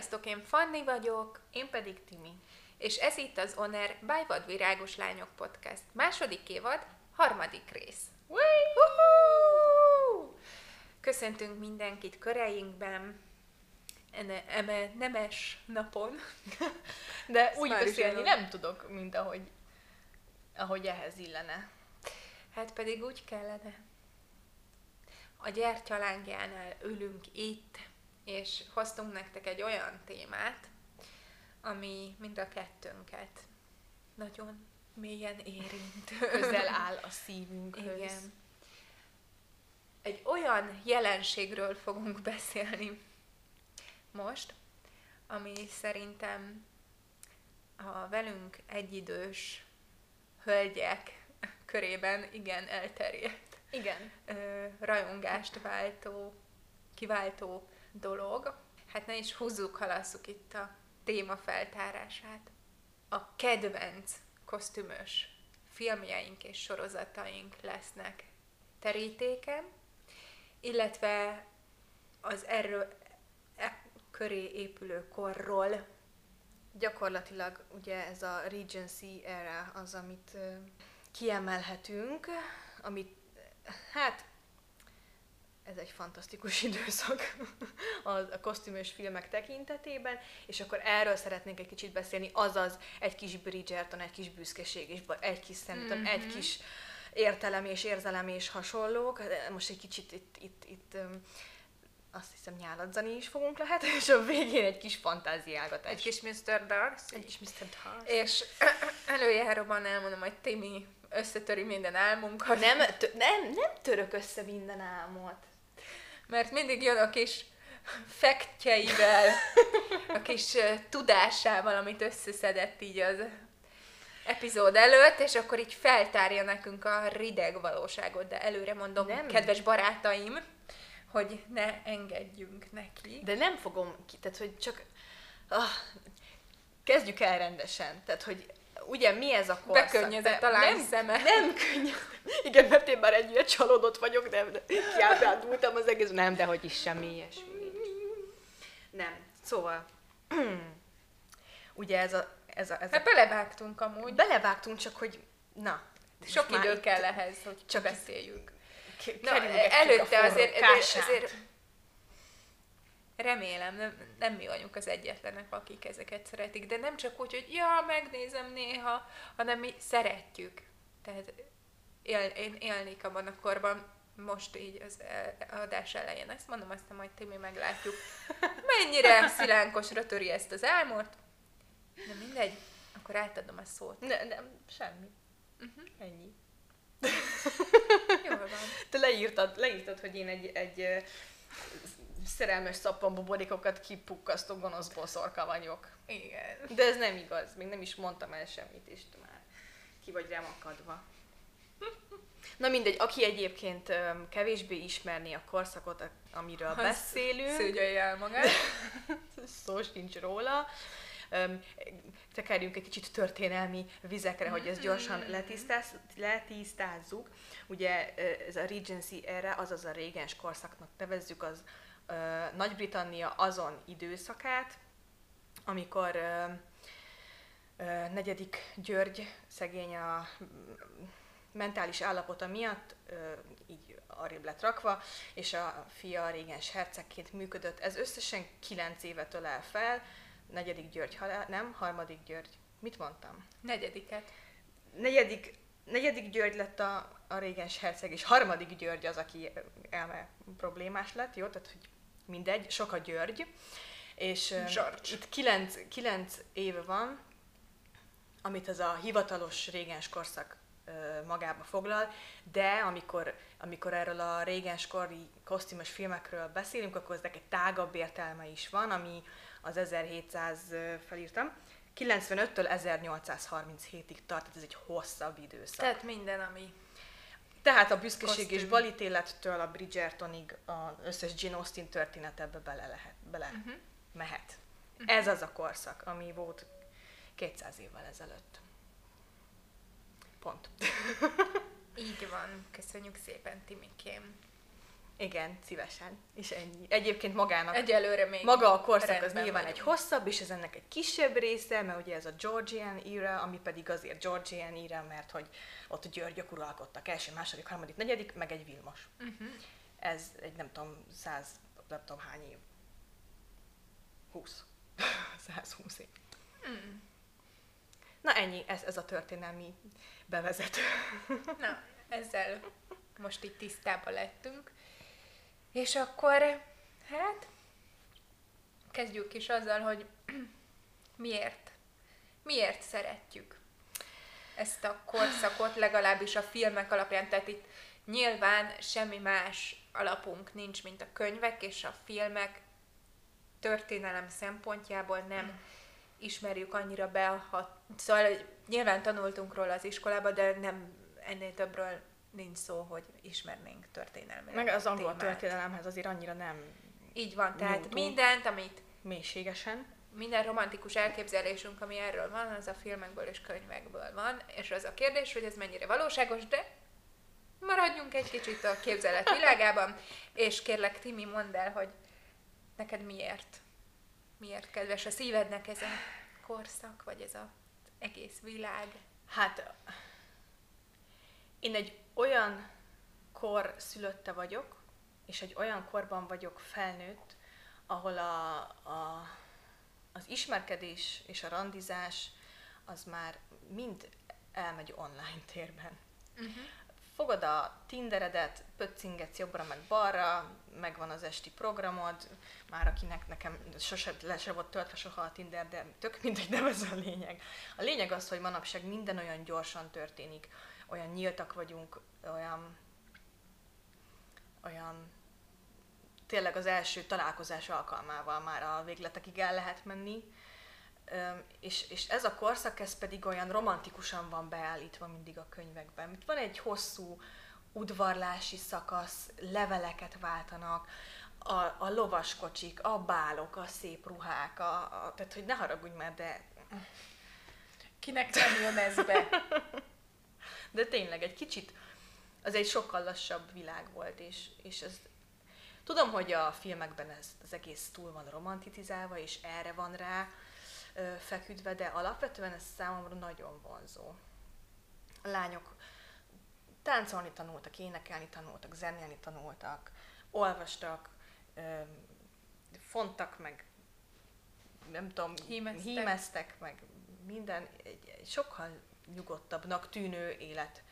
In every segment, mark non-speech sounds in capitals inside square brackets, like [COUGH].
Sziasztok, én Fanni vagyok, Én pedig Timi. és ez itt az Oner by Vadvirágos Lányok Podcast. Második évad, harmadik rész. Köszöntünk mindenkit köreinkben, eme, nemes napon. [LAUGHS] De úgy beszélni nem tudok, mint ahogy, ahogy ehhez illene. Hát pedig úgy kellene. A gyertyalángjánál ülünk itt, és hoztunk nektek egy olyan témát, ami mind a kettőnket nagyon mélyen érint. [LAUGHS] Közel áll a szívünkhöz. Igen. Egy olyan jelenségről fogunk [LAUGHS] beszélni most, ami szerintem a velünk egyidős hölgyek körében igen elterjedt Igen. ö, rajongást váltó, kiváltó dolog. Hát ne is húzzuk, halasszuk itt a téma feltárását. A kedvenc kosztümös filmjeink és sorozataink lesznek terítéken, illetve az erről e köré épülő korról Gyakorlatilag ugye ez a Regency era az, amit kiemelhetünk, amit hát ez egy fantasztikus [LAUGHS] időszak a, a kosztümös filmek tekintetében, és akkor erről szeretnénk egy kicsit beszélni, azaz egy kis Bridgerton, egy kis büszkeség, és egy kis Sandton, mm-hmm. egy kis értelem és érzelem és hasonlók. Most egy kicsit itt, itt, itt azt hiszem nyáladzani is fogunk lehet, [LAUGHS] és a végén egy kis fantáziálgatás. egy kis Mr. Darcy. egy kis Mr. Darcy. És [CLEARS THROAT] előjáróban elmondom, hogy Timi összetöri minden álmunkat. Nem, tö- nem, nem török össze minden álmot. Mert mindig jön a kis fektjeivel, a kis tudásával, amit összeszedett így az epizód előtt, és akkor így feltárja nekünk a rideg valóságot, de előre mondom. Nem. kedves barátaim, hogy ne engedjünk neki. De nem fogom ki, tehát hogy csak... Ah, kezdjük el rendesen. Tehát, hogy ugye mi ez a korszak? Bekönnyezett a lány nem, szeme. [LAUGHS] Nem könnyű. Igen, mert én már ennyire csalódott vagyok, de, de kiábrándultam az egész. Nem, de hogy is semmi ilyesmi. Nem. Szóval... [CLEARS THROAT] ugye ez a... Ez a, ez a Hát belevágtunk amúgy. belevágtunk, csak hogy... Na. Sok idő kell ehhez, hogy csak beszéljünk. ke- Na, előtte azért, azért, azért remélem, nem, nem mi vagyunk az egyetlenek, akik ezeket szeretik, de nem csak úgy, hogy ja, megnézem néha, hanem mi szeretjük. Tehát él, én élnék abban a korban, most így az e- adás elején ezt mondom, aztán majd Timi meglátjuk, [LAUGHS] mennyire szilánkosra töri ezt az álmot. De mindegy, akkor átadom a szót. Ne, nem, semmi. Uh-huh. Ennyi. Jól van. Te leírtad, leírtad hogy én egy, egy szerelmes szappanbuborékokat kipukkasztó gonosz boszorka vagyok. Igen. De ez nem igaz, még nem is mondtam el semmit, és már ki vagy rám akadva. Na mindegy, aki egyébként öm, kevésbé ismerné a korszakot, amiről Az beszélünk, Szőgyelje el magát. [LAUGHS] szó sincs róla, öm, tekerjünk egy kicsit történelmi vizekre, hogy ezt gyorsan letisztáz, letisztázzuk. Ugye ez a Regency erre, azaz a régens korszaknak nevezzük az Nagy-Britannia azon időszakát, amikor negyedik György szegény a mentális állapota miatt így arrébb lett rakva, és a fia régens hercegként működött. Ez összesen kilenc évet ölel fel, negyedik György halál, nem, harmadik György. Mit mondtam? Negyediket. Negyedik, negyedik György lett a, a régens herceg, és harmadik György az, aki elme problémás lett, jó? Tehát, hogy mindegy, sok a György. És George. itt kilenc, kilenc éve van, amit ez a hivatalos régens korszak magába foglal, de amikor, amikor erről a régenskori kosztümös filmekről beszélünk, akkor eznek egy tágabb értelme is van, ami az 1700, ö, felírtam, 95-től 1837-ig tart, tehát ez egy hosszabb időszak. Tehát minden, ami Tehát a büszkeség Kosztüm. és balítélettől a Bridgertonig az összes Jane Austen történet ebbe bele lehet, bele uh-huh. mehet. Uh-huh. Ez az a korszak, ami volt 200 évvel ezelőtt. Pont. így van. Köszönjük szépen, Timikém. Igen, szívesen. És ennyi. Egyébként magának, Egyelőre még maga a korszak az nyilván egy vagyunk. hosszabb, és ez ennek egy kisebb része, mert ugye ez a Georgian era, ami pedig azért Georgian era, mert hogy ott Györgyök uralkodtak első, második, harmadik, negyedik, meg egy Vilmos. Uh-huh. Ez egy nem tudom, száz, nem tudom hány év. 20. 120 [LAUGHS] év. Mm. Na ennyi, ez, ez a történelmi bevezető. Na, ezzel most így tisztában lettünk. És akkor, hát, kezdjük is azzal, hogy [CLEARS THROAT] miért, miért szeretjük ezt a korszakot, legalábbis a filmek alapján. Tehát itt nyilván semmi más alapunk nincs, mint a könyvek és a filmek történelem szempontjából nem ismerjük annyira be, ha, szóval nyilván tanultunk róla az iskolába, de nem ennél többről nincs szó, hogy ismernénk történelmi. Meg az angol történelemhez azért annyira nem Így van, tehát Nyújtunk. mindent, amit mélységesen. minden romantikus elképzelésünk, ami erről van, az a filmekből és könyvekből van, és az a kérdés, hogy ez mennyire valóságos, de maradjunk egy kicsit a képzelet világában, és kérlek Timi, mondd el, hogy neked miért, miért kedves a szívednek ez a korszak, vagy ez az egész világ. Hát én egy olyan kor szülötte vagyok, és egy olyan korban vagyok felnőtt, ahol a, a, az ismerkedés és a randizás az már mind elmegy online térben. Uh-huh. Fogod a Tinderedet, pöccingetsz jobbra meg balra, megvan az esti programod, már akinek nekem sose le se volt töltve soha a Tinder, de tök mindegy, nem ez a lényeg. A lényeg az, hogy manapság minden olyan gyorsan történik, olyan nyíltak vagyunk, olyan, olyan tényleg az első találkozás alkalmával már a végletekig el lehet menni, és, és ez a korszak, ez pedig olyan romantikusan van beállítva mindig a könyvekben. Itt van egy hosszú udvarlási szakasz, leveleket váltanak, a, a lovaskocsik, a bálok, a szép ruhák, a, a, tehát hogy ne haragudj már, de, Kinek nem jön ez be? [LAUGHS] de tényleg egy kicsit, az egy sokkal lassabb világ volt, és, és ez, tudom, hogy a filmekben ez az egész túl van romantizálva, és erre van rá ö, feküdve, de alapvetően ez számomra nagyon vonzó. A lányok táncolni tanultak, énekelni tanultak, zenélni tanultak, olvastak, ö, fontak, meg nem tudom, Hímeztek. hímeztek, meg minden, egy, egy sokkal nyugodtabbnak tűnő élet.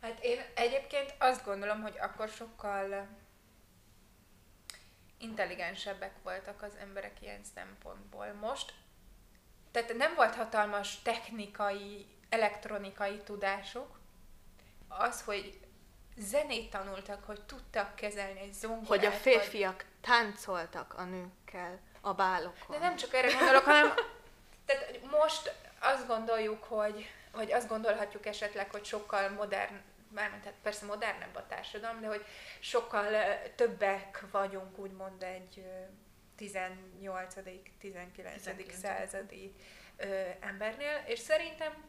Hát én egyébként azt gondolom, hogy akkor sokkal intelligensebbek voltak az emberek ilyen szempontból. Most, tehát nem volt hatalmas technikai, elektronikai tudásuk, az, hogy zenét tanultak, hogy tudtak kezelni egy zongorát. Hogy a vagy- férfiak táncoltak a nőkkel a bálokon. De nem csak erre gondolok, hanem [LAUGHS] tehát most azt gondoljuk, hogy, vagy azt gondolhatjuk esetleg, hogy sokkal modern, mármint hát persze modernebb a társadalom, de hogy sokkal többek vagyunk úgymond egy ö, 18 19 19. századi ö, embernél, és szerintem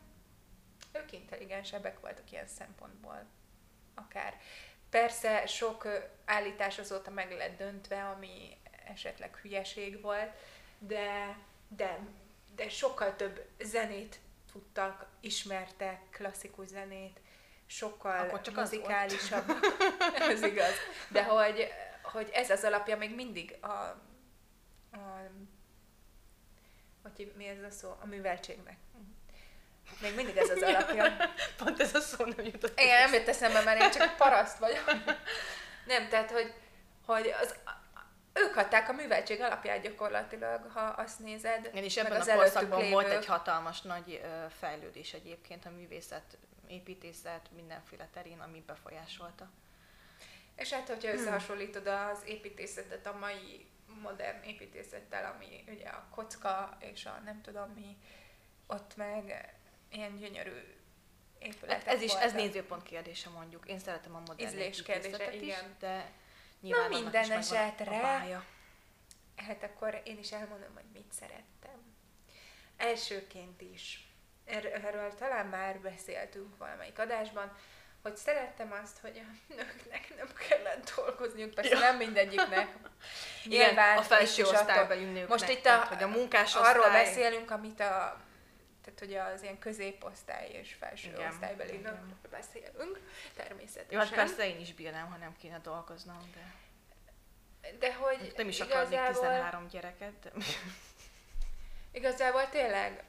ők intelligensebbek voltak ilyen szempontból. Akár. Persze sok állítás azóta meg lett döntve, ami esetleg hülyeség volt, de, de, de sokkal több zenét tudtak, ismertek, klasszikus zenét, sokkal Akkor csak muzikálisabb. [LAUGHS] ez igaz. De hogy, hogy ez az alapja még mindig a, a hogy mi ez a szó? A műveltségnek. Még mindig ez az alapja. Pont ez a szó nem jutott. Igen, nem jött eszembe, mert én csak paraszt vagyok. Nem, tehát, hogy, hogy az, ők adták a műveltség alapját gyakorlatilag, ha azt nézed. Igen, és ebben a korszakban volt lévők. egy hatalmas nagy fejlődés egyébként a művészet, építészet, mindenféle terén, ami befolyásolta. És hát, hogyha összehasonlítod az építészetet a mai modern építészettel, ami ugye a kocka és a nem tudom mi, ott meg ilyen gyönyörű épületek Hát ez is, ez voltak. nézőpont kérdése mondjuk. Én szeretem a modern Ízlés kérdése, is, igen. de nyilván annak minden esetre-. Hát akkor én is elmondom, hogy mit szerettem. Elsőként is. Er- Erről talán már beszéltünk valamelyik adásban, hogy szerettem azt, hogy a nőknek nem kellett dolgozniuk, persze ja. nem mindegyiknek. Igen, Nyilván, a felső osztálybeli nőknek. Most itt a, hogy a munkás arról beszélünk, amit a tehát hogy az ilyen középosztály és felső igen, osztálybeli nőkről beszélünk, természetesen. Jó, hát persze én is bírnám, ha nem kéne dolgoznom, de... De hogy Nem is akarnék igazából... 13 gyereket, de... [LAUGHS] Igazából tényleg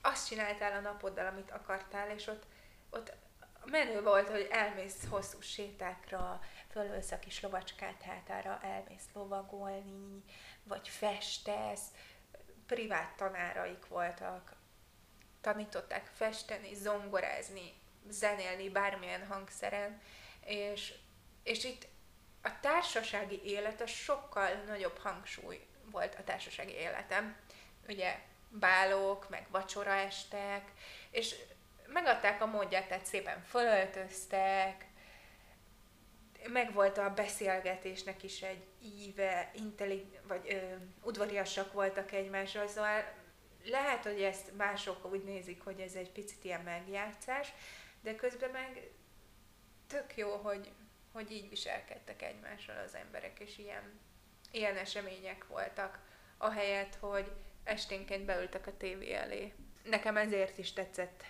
azt csináltál a napoddal, amit akartál, és ott, ott menő volt, hogy elmész hosszú sétákra, fölölsz a kis lovacskát hátára, elmész lovagolni, vagy festesz. Privát tanáraik voltak, tanították festeni, zongorázni, zenélni bármilyen hangszeren, és, és itt a társasági élet a sokkal nagyobb hangsúly volt a társasági életem. Ugye bálok, meg vacsoraestek, és megadták a módját, tehát szépen fölöltöztek, meg volt a beszélgetésnek is egy íve, intellig- vagy ö, udvariasak voltak egymással, szóval lehet, hogy ezt mások úgy nézik, hogy ez egy picit ilyen megjátszás, de közben meg tök jó, hogy, hogy így viselkedtek egymással az emberek, és ilyen, ilyen események voltak, ahelyett, hogy esténként beültek a tévé elé. Nekem ezért is tetszett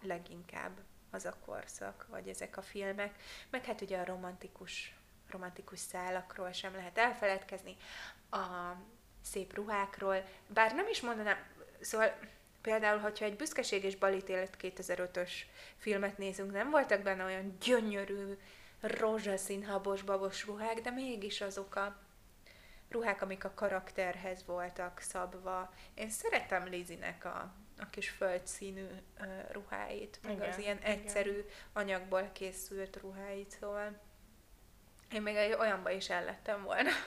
leginkább az a korszak, vagy ezek a filmek, meg hát ugye a romantikus, romantikus szálakról sem lehet elfeledkezni, a szép ruhákról, bár nem is mondanám, szóval például, hogyha egy Büszkeség és Balítélet 2005-ös filmet nézünk, nem voltak benne olyan gyönyörű, rózsaszín habos babos ruhák, de mégis azok a ruhák, amik a karakterhez voltak szabva. Én szeretem Lizinek a, a kis földszínű uh, ruháit, meg igen, az ilyen igen. egyszerű anyagból készült ruháit, szóval én még egy olyanba is ellettem volna. [LAUGHS]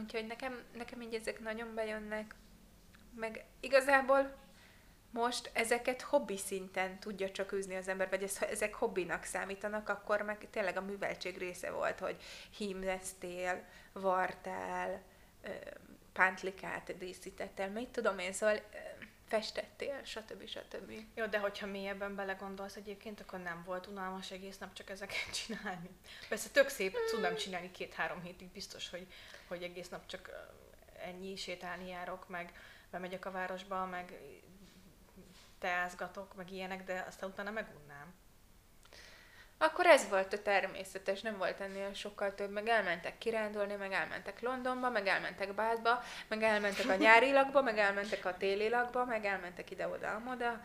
Úgyhogy nekem, nekem így ezek nagyon bejönnek, meg igazából most ezeket hobbi szinten tudja csak űzni az ember, vagy ez, ha ezek hobbinak számítanak, akkor meg tényleg a műveltség része volt, hogy hímleztél, vartál, pántlikát díszítettél, mit tudom én, szóval festettél, stb. stb. Jó, de hogyha mélyebben belegondolsz egyébként, akkor nem volt unalmas egész nap csak ezeket [LAUGHS] csinálni. Persze tök szép, hmm. tudnám csinálni két-három hétig, biztos, hogy, hogy egész nap csak ennyi sétálni járok, meg bemegyek a városba, meg teázgatok, meg ilyenek, de aztán utána megunnám. Akkor ez volt a természetes, nem volt ennél sokkal több, meg elmentek kirándulni, meg elmentek Londonba, meg elmentek Bázba, meg elmentek a nyári lakba, meg elmentek a téli lakba, meg elmentek ide-oda-amoda,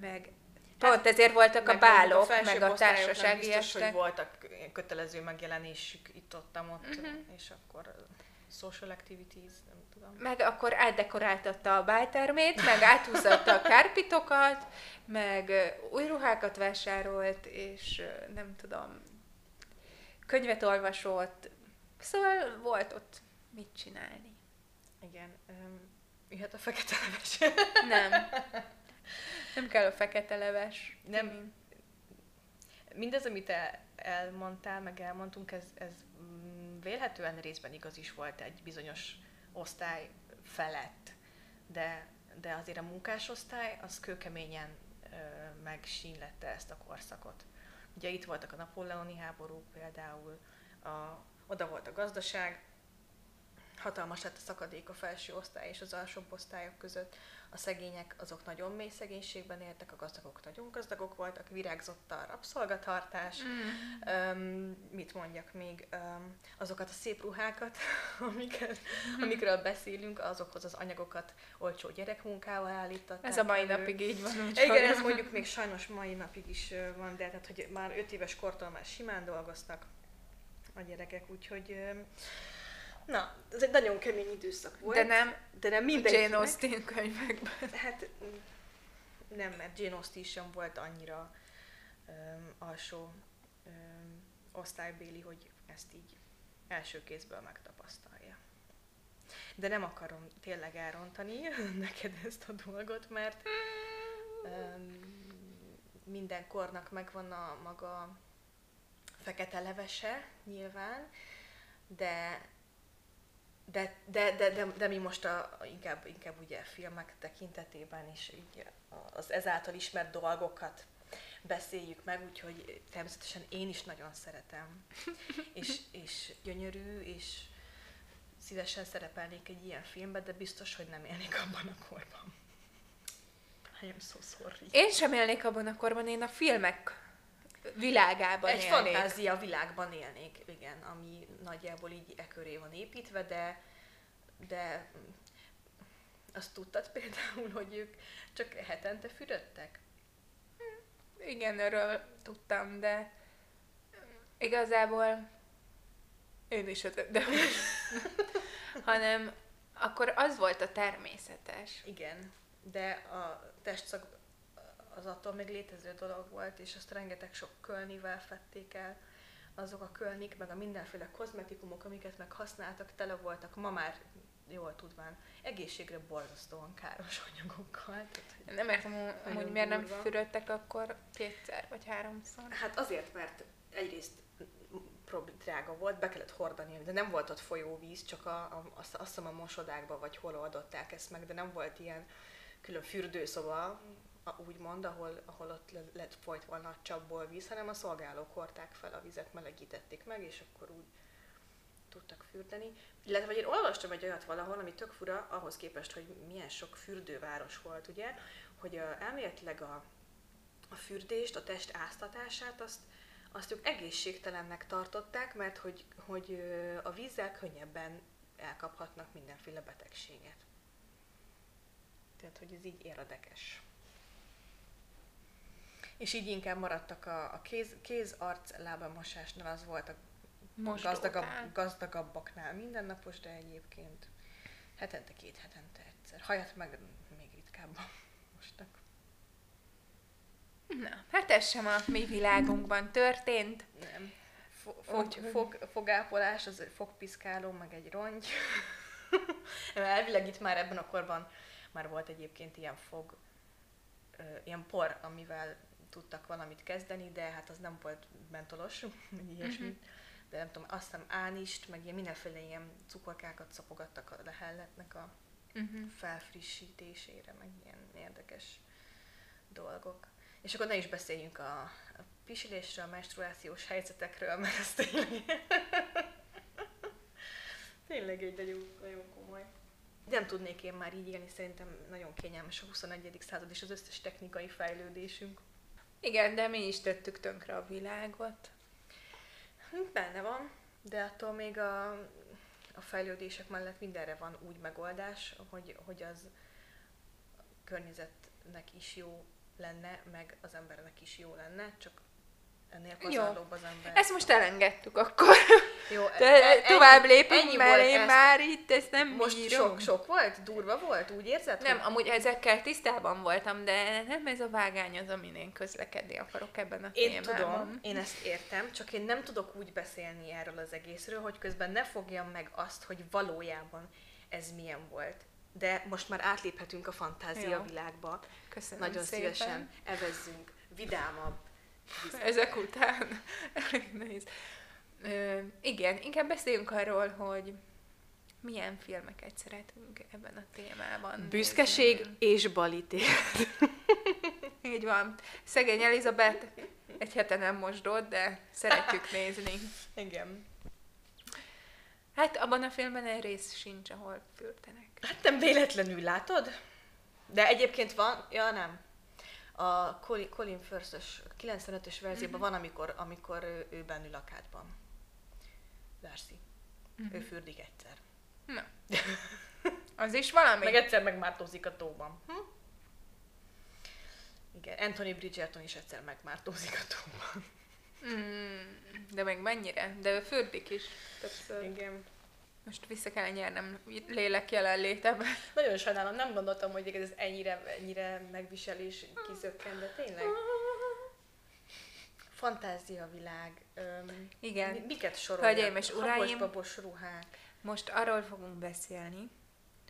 meg Pont ezért voltak a bálok, a meg a társasági biztos, estek. hogy voltak kötelező megjelenésük itt ott, ott uh-huh. és akkor social activities, nem tudom. Meg akkor átdekoráltatta a bájtermét, meg áthúzatta a kárpitokat, meg új ruhákat vásárolt, és nem tudom, könyvet olvasott, szóval volt ott mit csinálni. Igen. Um, jöhet a fekete leves. nem. [LAUGHS] Nem kell a fekete leves. Nem. Mindez, amit elmondtál, meg elmondtunk, ez, ez vélhetően részben igaz is volt egy bizonyos osztály felett, de, de azért a munkásosztály az kőkeményen ö, megsínlette ezt a korszakot. Ugye itt voltak a napóleoni háborúk például, a, oda volt a gazdaság, hatalmas lett a szakadék a felső osztály és az alsóbb osztályok között. A szegények azok nagyon mély szegénységben éltek, a gazdagok nagyon gazdagok voltak, virágzott a rabszolgatartás. Mm. Um, mit mondjak még? Um, azokat a szép ruhákat, [LAUGHS] amiket, mm. amikről beszélünk, azokhoz az anyagokat olcsó gyerekmunkával állították. Ez a mai napig így van. Igen, ez mondjuk még sajnos mai napig is van, de tehát, hogy már öt éves kortól már simán dolgoztak a gyerekek, úgyhogy Na, ez egy nagyon kemény időszak volt. De nem, de nem mindenkinek. Jane Austen könyvekben. Hát nem, mert Jane Austen sem volt annyira um, alsó um, osztálybéli, hogy ezt így első kézből megtapasztalja. De nem akarom tényleg elrontani [LAUGHS] neked ezt a dolgot, mert um, minden kornak megvan a maga fekete levese, nyilván, de de, de, de, de, de mi most a, inkább, inkább ugye filmek tekintetében is így az ezáltal ismert dolgokat beszéljük meg, úgyhogy természetesen én is nagyon szeretem. [LAUGHS] és, és gyönyörű, és szívesen szerepelnék egy ilyen filmbe, de biztos, hogy nem élnék abban a korban. I am so sorry. Én sem élnék abban a korban, én a filmek világában Egy élnék. fantázia világban élnék, igen, ami nagyjából így e köré van építve, de, de mm, azt tudtad például, hogy ők csak hetente fürödtek? Igen, erről tudtam, de igazából én is öt, de [LAUGHS] hanem akkor az volt a természetes. Igen, de a testszag az attól még létező dolog volt, és azt rengeteg sok kölnivel fették el. Azok a kölnik, meg a mindenféle kozmetikumok, amiket meg használtak, tele voltak, ma már jól tudván, egészségre borzasztóan káros anyagokkal. Tehát, Nem értem, hogy miért nem fürödtek akkor kétszer vagy háromszor. Hát azért, mert egyrészt drága volt, be kellett hordani, de nem volt ott folyóvíz, csak a, a, azt, azt hiszem a mosodákba vagy hol oldották ezt meg, de nem volt ilyen külön fürdőszoba, úgymond, ahol, ahol ott le, lett folyt volna a csapból víz, hanem a szolgálók hordták fel a vizet, melegítették meg, és akkor úgy tudtak fürdeni. Illetve vagy én olvastam egy olyat valahol, ami tök fura, ahhoz képest, hogy milyen sok fürdőváros volt, ugye, hogy a, elméletileg a, a fürdést, a test áztatását, azt, azt ők egészségtelennek tartották, mert hogy, hogy a vízzel könnyebben elkaphatnak mindenféle betegséget. Tehát, hogy ez így érdekes. És így inkább maradtak a, a kéz, kéz arc lábamosásnál, az volt a Mosdókán. gazdagabb, gazdagabbaknál mindennapos, de egyébként hetente, két hetente egyszer. Hajat meg még ritkábban [LAUGHS] mostak. Na, hát ez sem a mi világunkban történt. Nem. Fo- fog, fog, fogápolás, az fogpiszkáló, meg egy rongy. [LAUGHS] Elvileg itt már ebben a korban már volt egyébként ilyen fog, ilyen por, amivel tudtak valamit kezdeni, de hát az nem volt mentolos, [LAUGHS] ilyesmi. Mhm. De nem tudom, azt hiszem ánist, meg ilyen mindenféle ilyen cukorkákat szapogattak a lehelletnek a Uh-huh. felfrissítésére, meg ilyen érdekes dolgok. És akkor ne is beszéljünk a, a pisilésről, a menstruációs helyzetekről, mert ez tényleg, [LAUGHS] tényleg egy nagyon, nagyon komoly. Nem tudnék én már így élni, szerintem nagyon kényelmes a 21. század és az összes technikai fejlődésünk. Igen, de mi is tettük tönkre a világot. Hm, Benne van, de attól még a, a fejlődések mellett mindenre van úgy megoldás, hogy, hogy az környezetnek is jó lenne, meg az embernek is jó lenne, csak ennél pazarlóbb az ember. Ezt most elengedtük akkor. jó, [LAUGHS] De ennyi- tovább lépünk, ennyi mert volt én ez. már itt ezt nem Most bírom. sok, sok volt? Durva volt? Úgy érzed? Nem, hogy- amúgy ezekkel tisztában voltam, de nem ez a vágány az, amin én közlekedni akarok ebben a Én témában. tudom, én ezt értem, csak én nem tudok úgy beszélni erről az egészről, hogy közben ne fogjam meg azt, hogy valójában ez milyen volt. De most már átléphetünk a fantázia Jó. világba. Köszönöm Nagyon szépen. szívesen evezzünk vidámabb. Vizekbe. Ezek után elég nehéz. Ö, igen, inkább beszéljünk arról, hogy milyen filmeket szeretünk ebben a témában. Büszkeség nézni. és balité. [LAUGHS] Így van. Szegény Elizabeth egy hete nem mosdott, de szeretjük nézni. Igen. Hát abban a filmben egy rész sincs, ahol fürtenek. Hát nem véletlenül látod? De egyébként van, ja nem. A Colin, Firth-ös 95-ös verzióban van, amikor, amikor ő, ő bennül a kádban. Darcy. Ő fürdik egyszer. Na. Az is valami? Meg egyszer megmártózik a tóban. Hm? Igen, Anthony Bridgerton is egyszer megmártózik a tóban. Mm, de meg mennyire? De ő fürdik is többször. Igen. Most vissza kell nyernem lélek jelenléteben. Nagyon sajnálom, nem gondoltam, hogy ez ennyire, ennyire megviselés kizökken, de tényleg. Fantázia világ. Öm, Igen. mi- Miket sorolják? Hölgyeim és uraim. Habos-babos ruhák. Most arról fogunk beszélni,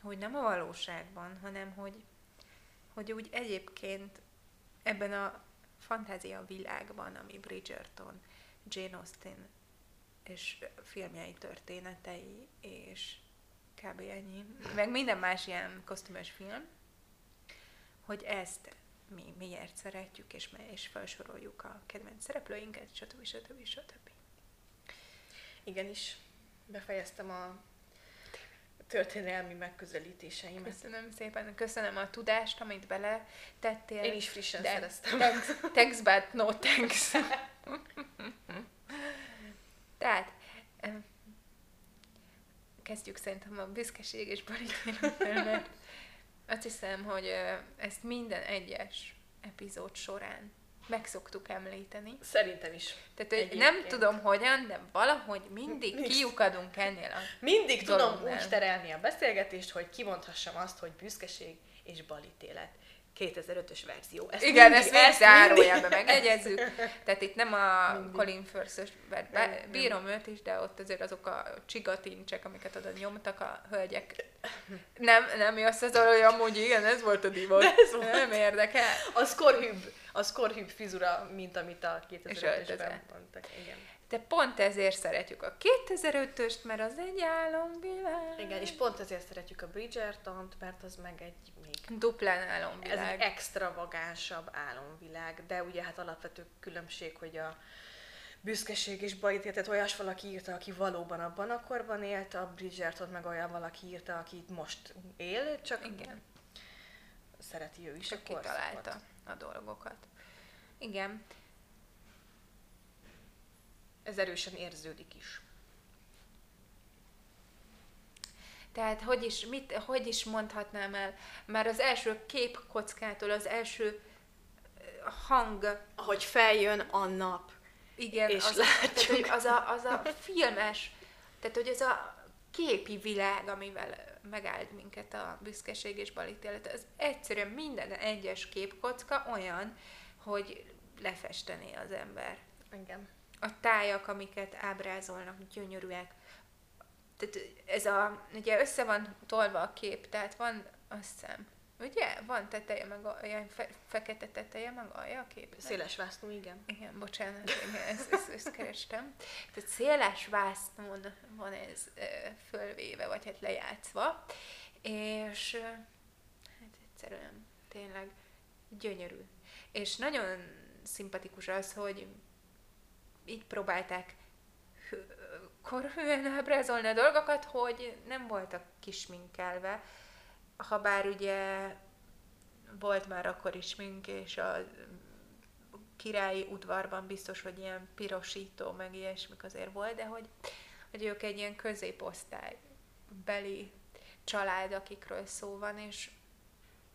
hogy nem a valóságban, hanem hogy, hogy úgy egyébként ebben a fantázia világban, ami Bridgerton, Jane Austen és filmjei történetei, és kb. ennyi, meg minden más ilyen kosztümös film, hogy ezt mi miért szeretjük, és, és felsoroljuk a kedvenc szereplőinket, stb. stb. stb. Igenis, befejeztem a történelmi megközelítéseimet. Köszönöm szépen, köszönöm a tudást, amit bele tettél. Én is frissen de szereztem. Thanks, thanks, but no thanks. [LAUGHS] Tehát, kezdjük szerintem a büszkeség és mert azt hiszem, hogy ezt minden egyes epizód során meg szoktuk említeni. Szerintem is. Tehát, hogy nem tudom hogyan, de valahogy mindig Nincs. kiukadunk ennél a Mindig tudom úgy terelni a beszélgetést, hogy kimondhassam azt, hogy büszkeség és balítélet. 2005-ös verzió. Ezt Igen, mindig, ezt még zárójelben [LAUGHS] megjegyezzük. Tehát itt nem a mindig. Colin Firth-ös, bírom őt is, de ott azért azok a csigatincsek, amiket oda nyomtak a hölgyek. Nem, nem jössz az hogy amúgy igen, ez volt a divat. ez volt. Nem érdekel. Az korhűbb, az korhűbb fizura, mint amit a 2005-ösben mondtak. Igen. De pont ezért szeretjük a 2005-öst, mert az egy álomvilág. Igen, és pont ezért szeretjük a Bridgerton-t, mert az meg egy még... Duplán álomvilág. Ez egy extravagánsabb álomvilág, de ugye hát alapvető különbség, hogy a büszkeség és bajtétet olyas valaki írta, aki valóban abban a korban élt, a Bridgerton meg olyan valaki írta, aki most él, csak Igen. szereti ő is csak a kitalálta a dolgokat. Igen ez erősen érződik is. Tehát hogy is, mit, hogy is mondhatnám el, már az első képkockától, az első hang... Ahogy feljön a nap, igen, és az, látjuk. Tehát, az, a, az a filmes, tehát hogy az a képi világ, amivel megáld minket a büszkeség és balítélet, az egyszerűen minden egyes képkocka olyan, hogy lefestené az ember. Igen a tájak, amiket ábrázolnak, gyönyörűek. Tehát ez a, ugye össze van tolva a kép, tehát van, azt hiszem, ugye? Van teteje, meg a, ilyen fe, fekete teteje, meg alja a kép. Széles vásznú, igen. Igen, bocsánat, igen, ezt, ezt, ezt kerestem. Tehát széles vásznón van ez fölvéve, vagy hát lejátszva, és hát egyszerűen tényleg gyönyörű. És nagyon szimpatikus az, hogy így próbálták korhűen ábrázolni a dolgokat, hogy nem voltak kisminkelve, ha bár ugye volt már akkor is mink, és a királyi udvarban biztos, hogy ilyen pirosító, meg ilyesmik azért volt, de hogy, hogy ők egy ilyen középosztály beli család, akikről szó van, és,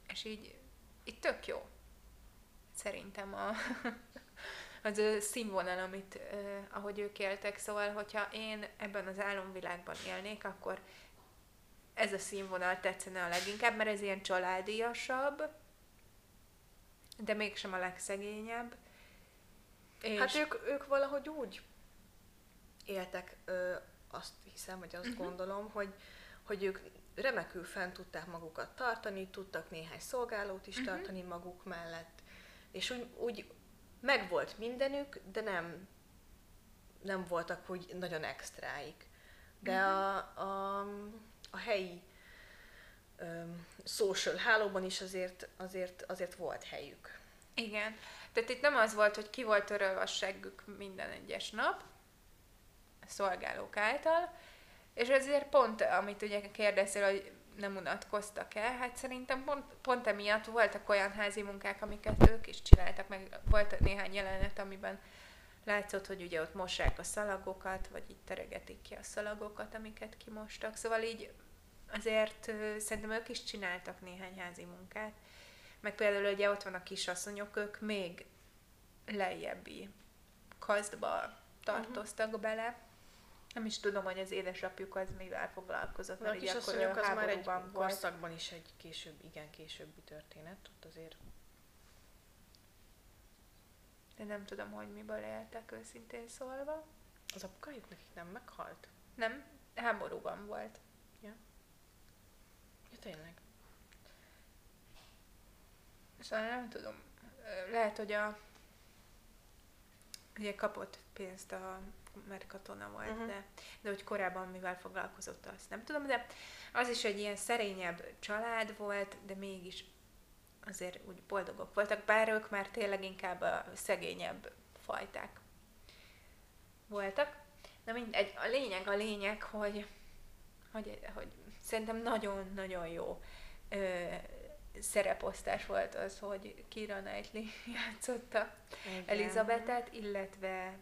és így, így tök jó. Szerintem a, [LAUGHS] az a színvonal, amit, ahogy ők éltek. Szóval, hogyha én ebben az álomvilágban élnék, akkor ez a színvonal tetszene a leginkább, mert ez ilyen családiasabb, de mégsem a legszegényebb. És... Hát ők, ők valahogy úgy éltek, ö, azt hiszem, vagy azt uh-huh. gondolom, hogy, hogy ők remekül fent tudták magukat tartani, tudtak néhány szolgálót is uh-huh. tartani maguk mellett, és úgy, úgy megvolt mindenük, de nem, nem voltak úgy nagyon extráik. De uh-huh. a, a, a helyi um, social hálóban is azért, azért, azért volt helyük. Igen. Tehát itt nem az volt, hogy ki volt törölve a seggük minden egyes nap, szolgálók által, és ezért pont, amit ugye kérdeztél, hogy nem unatkoztak-e, hát szerintem pont, pont emiatt voltak olyan házi munkák, amiket ők is csináltak, meg volt néhány jelenet, amiben látszott, hogy ugye ott mossák a szalagokat, vagy így teregetik ki a szalagokat, amiket kimostak, szóval így azért szerintem ők is csináltak néhány házi munkát, meg például ugye ott van a kisasszonyok, ők még lejjebbi kazdba tartoztak uh-huh. bele, nem is tudom, hogy az édesapjuk az mivel foglalkozott. Mert a kisasszonyok az már egy volt. korszakban is egy később, igen, későbbi történet. Ott azért de nem tudom, hogy miből éltek őszintén szólva. Az apukájuk nekik nem meghalt? Nem, háborúban volt. Ja. Ja, tényleg. Szóval nem tudom. Lehet, hogy a ugye kapott pénzt a mert katona volt, uh-huh. de, de hogy korábban mivel foglalkozott, azt nem tudom, de az is egy ilyen szerényebb család volt, de mégis azért úgy boldogok voltak, bár ők már tényleg inkább a szegényebb fajták voltak. Na mindegy, a lényeg a lényeg, hogy, hogy, hogy szerintem nagyon-nagyon jó ö, szereposztás volt az, hogy Kira Knightley [LAUGHS] játszotta Igen. Elizabethet, illetve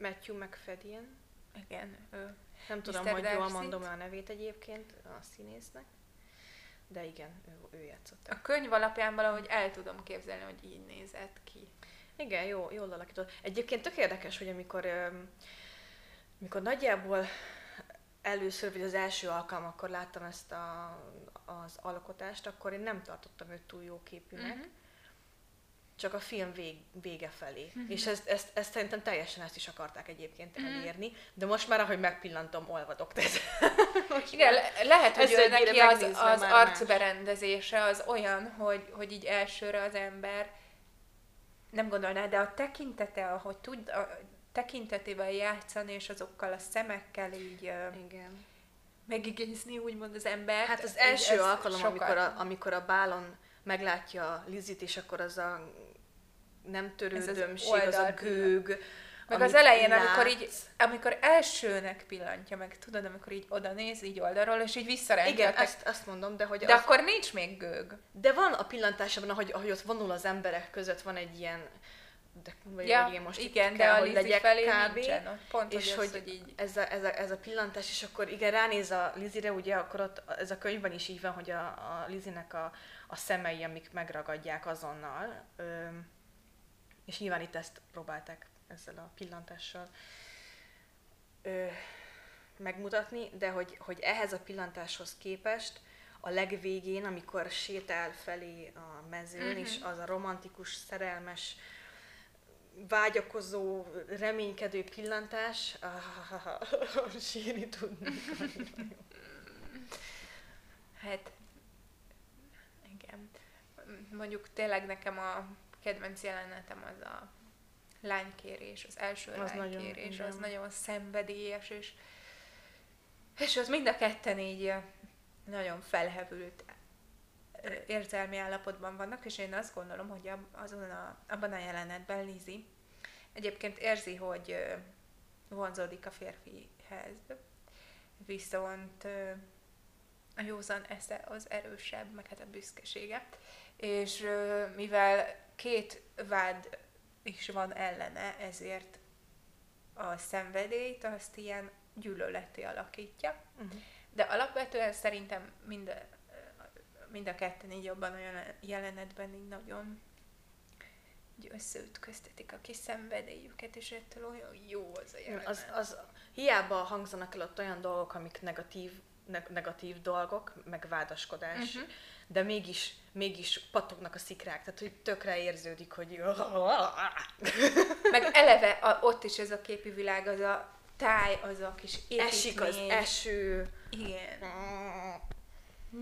Matthew McFadden. Igen, ő. Nem tudom, Mr. hogy jól mondom a nevét egyébként a színésznek. De igen, ő, ő játszott. A könyv alapján valahogy el tudom képzelni, hogy így nézett ki. Igen, jó, jól alakított. Egyébként tök érdekes, hogy amikor, amikor nagyjából először, vagy az első alkalmakkor láttam ezt a, az alkotást, akkor én nem tartottam őt túl jó képűnek. Uh-huh. Csak a film vég, vége felé. Uh-huh. És ezt, ezt, ezt szerintem teljesen ezt is akarták egyébként uh-huh. elérni, de most már, ahogy megpillantom, olvadok. Tehát [LAUGHS] Igen, le- lehet, hogy ő neki az, az arcberendezése az olyan, hogy, hogy így elsőre az ember nem gondolná, de a tekintete, ahogy tud, a tekintetével játszani, és azokkal a szemekkel így Igen. megigézni, úgymond az ember. Hát az első alkalom, sokat... amikor a, amikor a bálon meglátja Lizit, és akkor az a nem törődömség, az, az a gőg, meg az elején, látsz. amikor így, amikor elsőnek pillantja meg, tudod, amikor így oda néz, így oldalról, és így visszarendel. Igen, ezt, azt mondom, de hogy De az... akkor nincs még gőg. De van a pillantásában, ahogy, ahogy ott vonul az emberek között, van egy ilyen de vagy ja, én most igen, de a hogy legyek felé kb. Nincsen, pont, és hogy, az, hogy így... ez, a, ez, a, ez a pillantás, és akkor igen, ránéz a Lizire, ugye akkor ott ez a könyvben is így van, hogy a, a Lizinek a, a szemei, amik megragadják azonnal, ö, és nyilván itt ezt próbálták ezzel a pillantással ö, megmutatni, de hogy, hogy ehhez a pillantáshoz képest a legvégén, amikor sétál felé a mezőn, uh-huh. és az a romantikus, szerelmes, vágyakozó, reménykedő pillantás, ah, [LAUGHS] sírni tudnék. hát, igen. Mondjuk tényleg nekem a kedvenc jelenetem az a lánykérés, az első az lánykérés, nagyon, az nagyon szenvedélyes, és, és az mind a ketten így nagyon felhevült érzelmi állapotban vannak, és én azt gondolom, hogy azon a, abban a jelenetben Lizi egyébként érzi, hogy vonzódik a férfihez, viszont a józan esze az erősebb, meg hát a büszkesége. És mivel két vád is van ellene, ezért a szenvedélyt azt ilyen gyűlöleté alakítja. Uh-huh. De alapvetően szerintem mind, mind a ketten így jobban a jelenetben így nagyon összeütköztetik a kis szenvedélyüket, és ettől olyan jó az a jelenet. Az, az, hiába hangzanak el ott olyan dolgok, amik negatív, negatív dolgok, meg vádaskodás, uh-huh de mégis, mégis patognak a szikrák, tehát hogy tökre érződik, hogy... [LAUGHS] Meg eleve a, ott is ez a képi világ, az a táj, az a kis építmény. Esik az eső. Igen.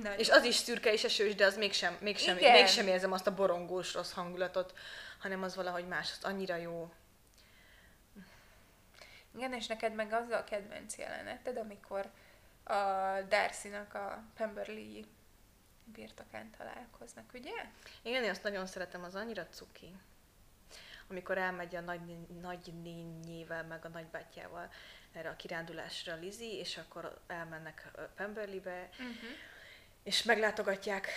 Nagyon. És az is szürke és esős, de az mégsem, mégsem, Igen. mégsem érzem azt a borongós rossz hangulatot, hanem az valahogy más, az annyira jó. Igen, és neked meg az a kedvenc jeleneted, amikor a Darcy-nak a Pemberley birtokán találkoznak, ugye? Igen, én azt nagyon szeretem, az annyira cuki. Amikor elmegy a nagy, nagynényével, meg a nagybátyjával erre a kirándulásra Lizi, és akkor elmennek Pemberleybe, uh-huh. és meglátogatják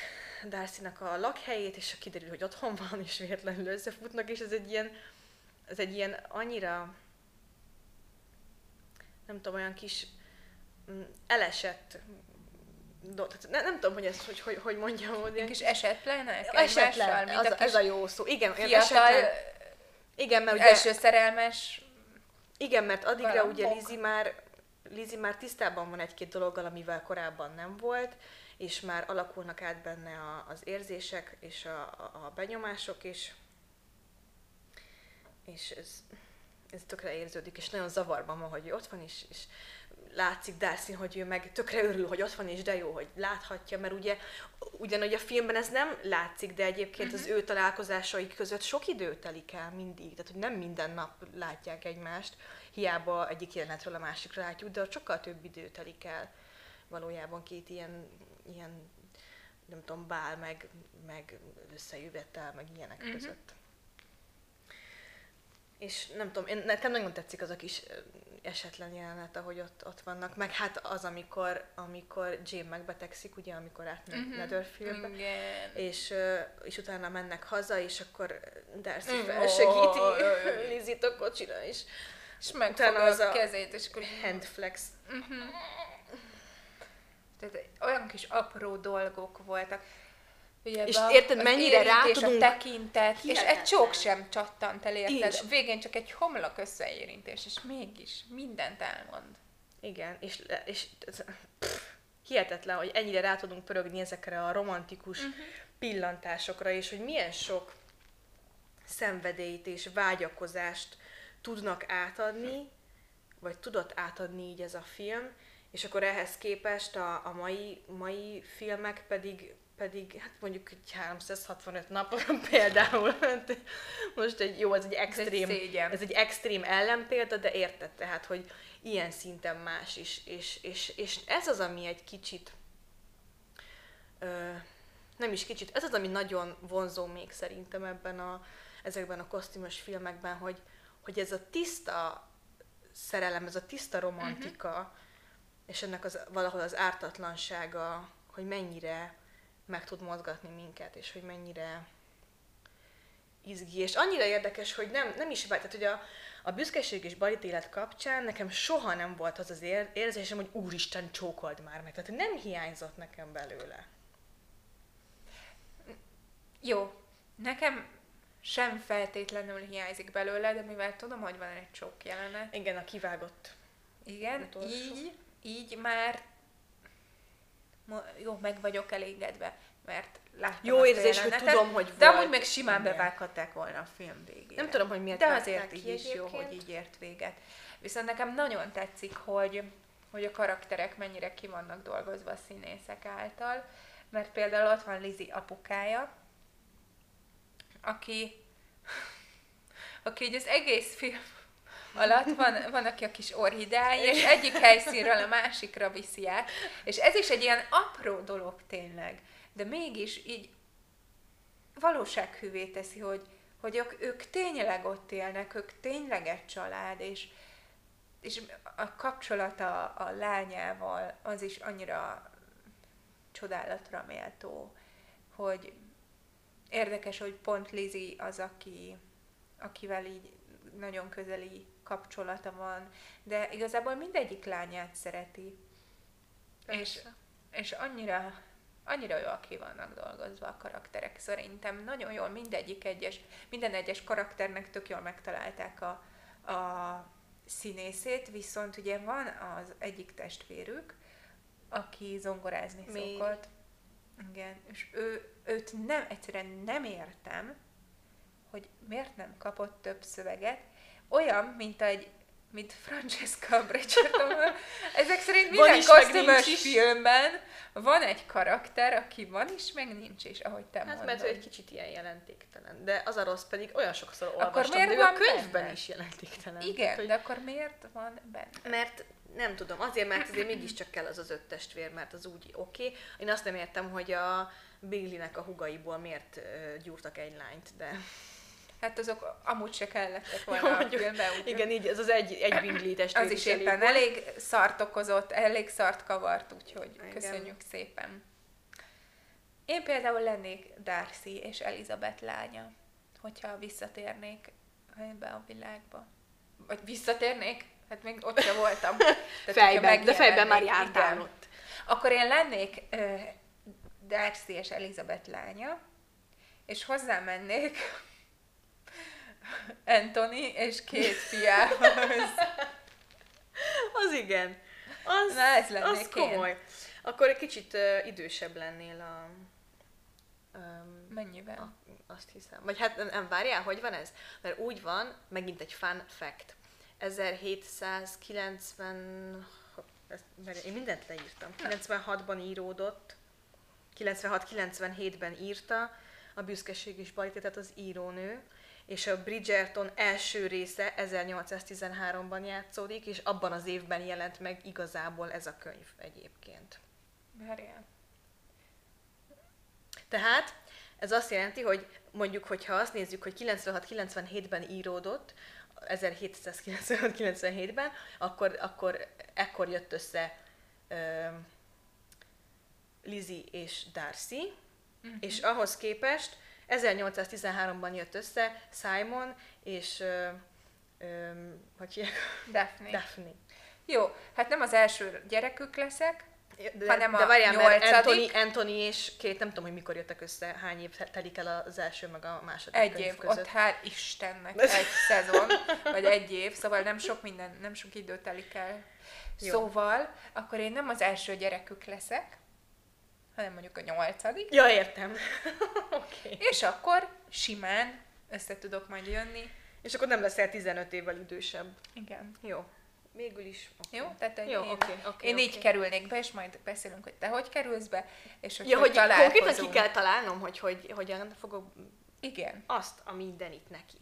darcy a lakhelyét, és kiderül, hogy otthon van, és véletlenül összefutnak, és ez egy ilyen, ez egy ilyen annyira, nem tudom, olyan kis mm, elesett do, tehát ne, nem tudom, hogy ezt hogy, hogy, hogy mondjam. Hogy egy kis esetlenek? Esetlen, ez, a, ez a jó szó. Igen, fiatal, esetlen, igen, mert ugye, első szerelmes igen, mert addigra ugye Lizi már, Lizi már tisztában van egy-két dologgal, amivel korábban nem volt, és már alakulnak át benne a, az érzések és a, a, benyomások, és, és ez, ez tökre érződik, és nagyon zavarban van, hogy ott van, és, és látszik Darcy, hogy ő meg tökre örül, hogy ott van, és de jó, hogy láthatja, mert ugye ugyanúgy a filmben ez nem látszik, de egyébként uh-huh. az mhm. ő találkozásaik között sok idő telik el mindig, tehát hogy nem minden nap látják egymást, hiába egyik jelenetről a másikra látjuk, de sokkal több idő telik el valójában két ilyen, ilyen nem tudom, bál, meg, meg összejövetel, meg ilyenek uh-huh. között. És nem tudom, én, nekem nagyon tetszik az a kis esetlen jelenet, ahogy ott, ott vannak, meg hát az, amikor, amikor Jim megbetegszik, ugye, amikor átmegy uh-huh. Netherfieldbe, és, és utána mennek haza, és akkor Darcy felsegíti [LAUGHS] oh, Lizzie-t a kocsira, és, és megfogja az a kezét, és akkor... Handflex. Uh-huh. Tehát olyan kis apró dolgok voltak. Ugye és érted, mennyire rá tudunk... A tekintet, és egy csók sem csattant el, érted? És. Végén csak egy homlok összeérintés, és mégis mindent elmond. Igen, és, és pff, hihetetlen, hogy ennyire rá tudunk pörögni ezekre a romantikus uh-huh. pillantásokra, és hogy milyen sok szenvedélyt és vágyakozást tudnak átadni, vagy tudott átadni így ez a film, és akkor ehhez képest a, a mai, mai filmek pedig pedig hát mondjuk egy 365 nap [LAUGHS] például, hát most egy jó, ez egy extrém, ez, ez egy extrém ellenpélda, de érted tehát, hogy ilyen szinten más is, és, és, és ez az, ami egy kicsit, ö, nem is kicsit, ez az, ami nagyon vonzó még szerintem ebben a, ezekben a kosztümös filmekben, hogy, hogy ez a tiszta szerelem, ez a tiszta romantika, uh-huh. és ennek az, valahol az ártatlansága, hogy mennyire meg tud mozgatni minket, és hogy mennyire izgi. És annyira érdekes, hogy nem, nem is tehát hogy a, a büszkeség és élet kapcsán nekem soha nem volt az az érzésem, hogy úristen, csókold már meg. Tehát nem hiányzott nekem belőle. Jó, nekem sem feltétlenül hiányzik belőle, de mivel tudom, hogy van egy csók jelenet. Igen, a kivágott. Igen, utolsó. így, így már jó, meg vagyok elégedve, mert láttam Jó érzés, hogy tudom, hogy De amúgy még simán bevághatták volna a film végére. Nem tudom, hogy miért De azért így is jó, hogy így ért véget. Viszont nekem nagyon tetszik, hogy, hogy a karakterek mennyire ki vannak dolgozva a színészek által, mert például ott van Lizi apukája, aki, [LAUGHS] aki így az egész film alatt van, van aki a kis orhidája, és egyik helyszínről a másikra viszi át. És ez is egy ilyen apró dolog tényleg, de mégis így valósághűvé teszi, hogy, hogy ők, ők tényleg ott élnek, ők tényleg egy család, és, és a kapcsolata a lányával az is annyira csodálatra méltó, hogy érdekes, hogy pont Lizi az, aki, akivel így nagyon közeli kapcsolata van, de igazából mindegyik lányát szereti. És, és annyira, annyira jól ki vannak dolgozva a karakterek szerintem. Nagyon jól mindegyik egyes, minden egyes karakternek tök jól megtalálták a, a színészét, viszont ugye van az egyik testvérük, aki zongorázni Mi? szokott. Igen, és ő, őt nem, egyszerűen nem értem, hogy miért nem kapott több szöveget, olyan, mint egy mint Francesca Bridgerton. Ezek szerint minden kosztümös filmben van egy karakter, aki van is, meg nincs is, ahogy te hát, mondod. mert ő egy kicsit ilyen jelentéktelen. De az a rossz pedig olyan sokszor olvastam, akkor miért de van a könyvben benne? is jelentéktelen. Igen, hát, hogy... de akkor miért van benne? Mert nem tudom, azért, mert azért mégiscsak kell az az öt testvér, mert az úgy oké. Okay. Én azt nem értem, hogy a Billynek a hugaiból miért gyúrtak egy lányt, de... Hát azok amúgy se kellettek volna Jó, mondjuk, a filmben. Úgy Igen, így az az egy, egy Bingley Az is éppen elég, elég szart okozott, elég szart kavart, úgyhogy Igen. köszönjük szépen. Én például lennék Darcy és Elizabeth lánya, hogyha visszatérnék ebbe a világba. Vagy visszatérnék? Hát még ott sem voltam. Tehát, [LAUGHS] fejben, de fejben már jártál igen. ott. Akkor én lennék uh, Darcy és Elizabeth lánya, és hozzá mennék Anthony és két fiához. [LAUGHS] az igen. Az, Na, ez az komoly. Én. Akkor egy kicsit uh, idősebb lennél a... Um, Mennyiben? A, azt hiszem. Vagy hát nem, várjál, hogy van ez? Mert úgy van, megint egy fun fact. 1790... Ezt, én mindent leírtam. 96-ban íródott, 96-97-ben írta a Büszkeség és Balitétet az írónő, és a Bridgerton első része 1813-ban játszódik, és abban az évben jelent meg igazából ez a könyv egyébként. Várjál. Tehát ez azt jelenti, hogy mondjuk, hogyha azt nézzük, hogy 96-97-ben íródott, 1796-97-ben, akkor, akkor ekkor jött össze uh, Lizzie és Darcy, uh-huh. és ahhoz képest 1813-ban jött össze Simon és uh, um, hogy hívják? Daphne. Daphne. Jó, hát nem az első gyerekük leszek, De, hanem de a várjál, mert. Anthony, Anthony és két, nem tudom, hogy mikor jöttek össze, hány év telik el az első meg a második egy év, között. ott hál' Istennek egy [LAUGHS] szezon, vagy egy év, szóval nem sok minden, nem sok idő telik el. Jó. Szóval, akkor én nem az első gyerekük leszek, hanem mondjuk a nyolcadik, Ja, értem. [LAUGHS] Oké. és akkor simán össze tudok majd jönni. És akkor nem leszel 15 évvel idősebb. Igen. Jó. Végül is. oké. Jó? Tehát egy Jó, én, oké, oké, én oké. így kerülnék be, és majd beszélünk, hogy te hogy kerülsz be, és hogy, Ja, hogy konkrétan találkozunk. ki kell találnom, hogy, hogy hogyan fogok Igen. azt a mindenit neki.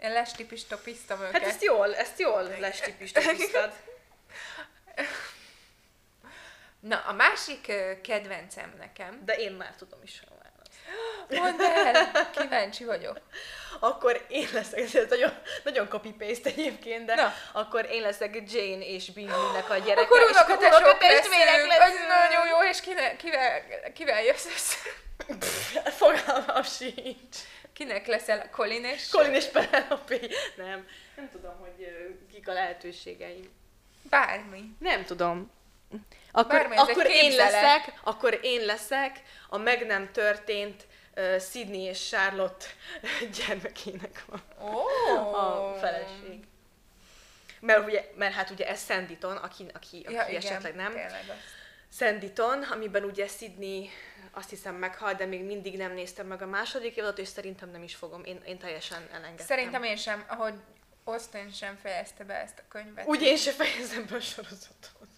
Én lestipistopiztam őket. Hát ezt jól, ezt jól lestipistopiztad. [LAUGHS] Na, a másik kedvencem nekem. De én már tudom is a választ. [GASPS] Mondd el! Kíváncsi vagyok. Akkor én leszek, ez nagyon, nagyon copy-paste egyébként, de Na. akkor én leszek Jane és Bingley-nek a gyereke. Akkor unokatestvérek leszünk, az leszünk. nagyon jó, és kinek, kivel, kivel jössz össze? Fogalmam sincs. Kinek leszel Colin és... Colin és Penelope. Nem, nem tudom, hogy kik a lehetőségeim. Bármi. Nem tudom. Akkor, Bármi, akkor én képzelet. leszek, akkor én leszek a meg nem történt uh, Sydney és Charlotte [LAUGHS] gyermekének Ó! a feleség. Mert, ugye, mert hát ugye ez Sanditon, aki, aki, aki Ja, igen, esetleg nem. Sanditon, amiben ugye Sydney azt hiszem meghal, de még mindig nem néztem meg a második évadot, és szerintem nem is fogom. Én, én teljesen elengedtem. Szerintem én sem, ahogy Austin sem fejezte be ezt a könyvet. Úgy én se fejezem be a sorozatot.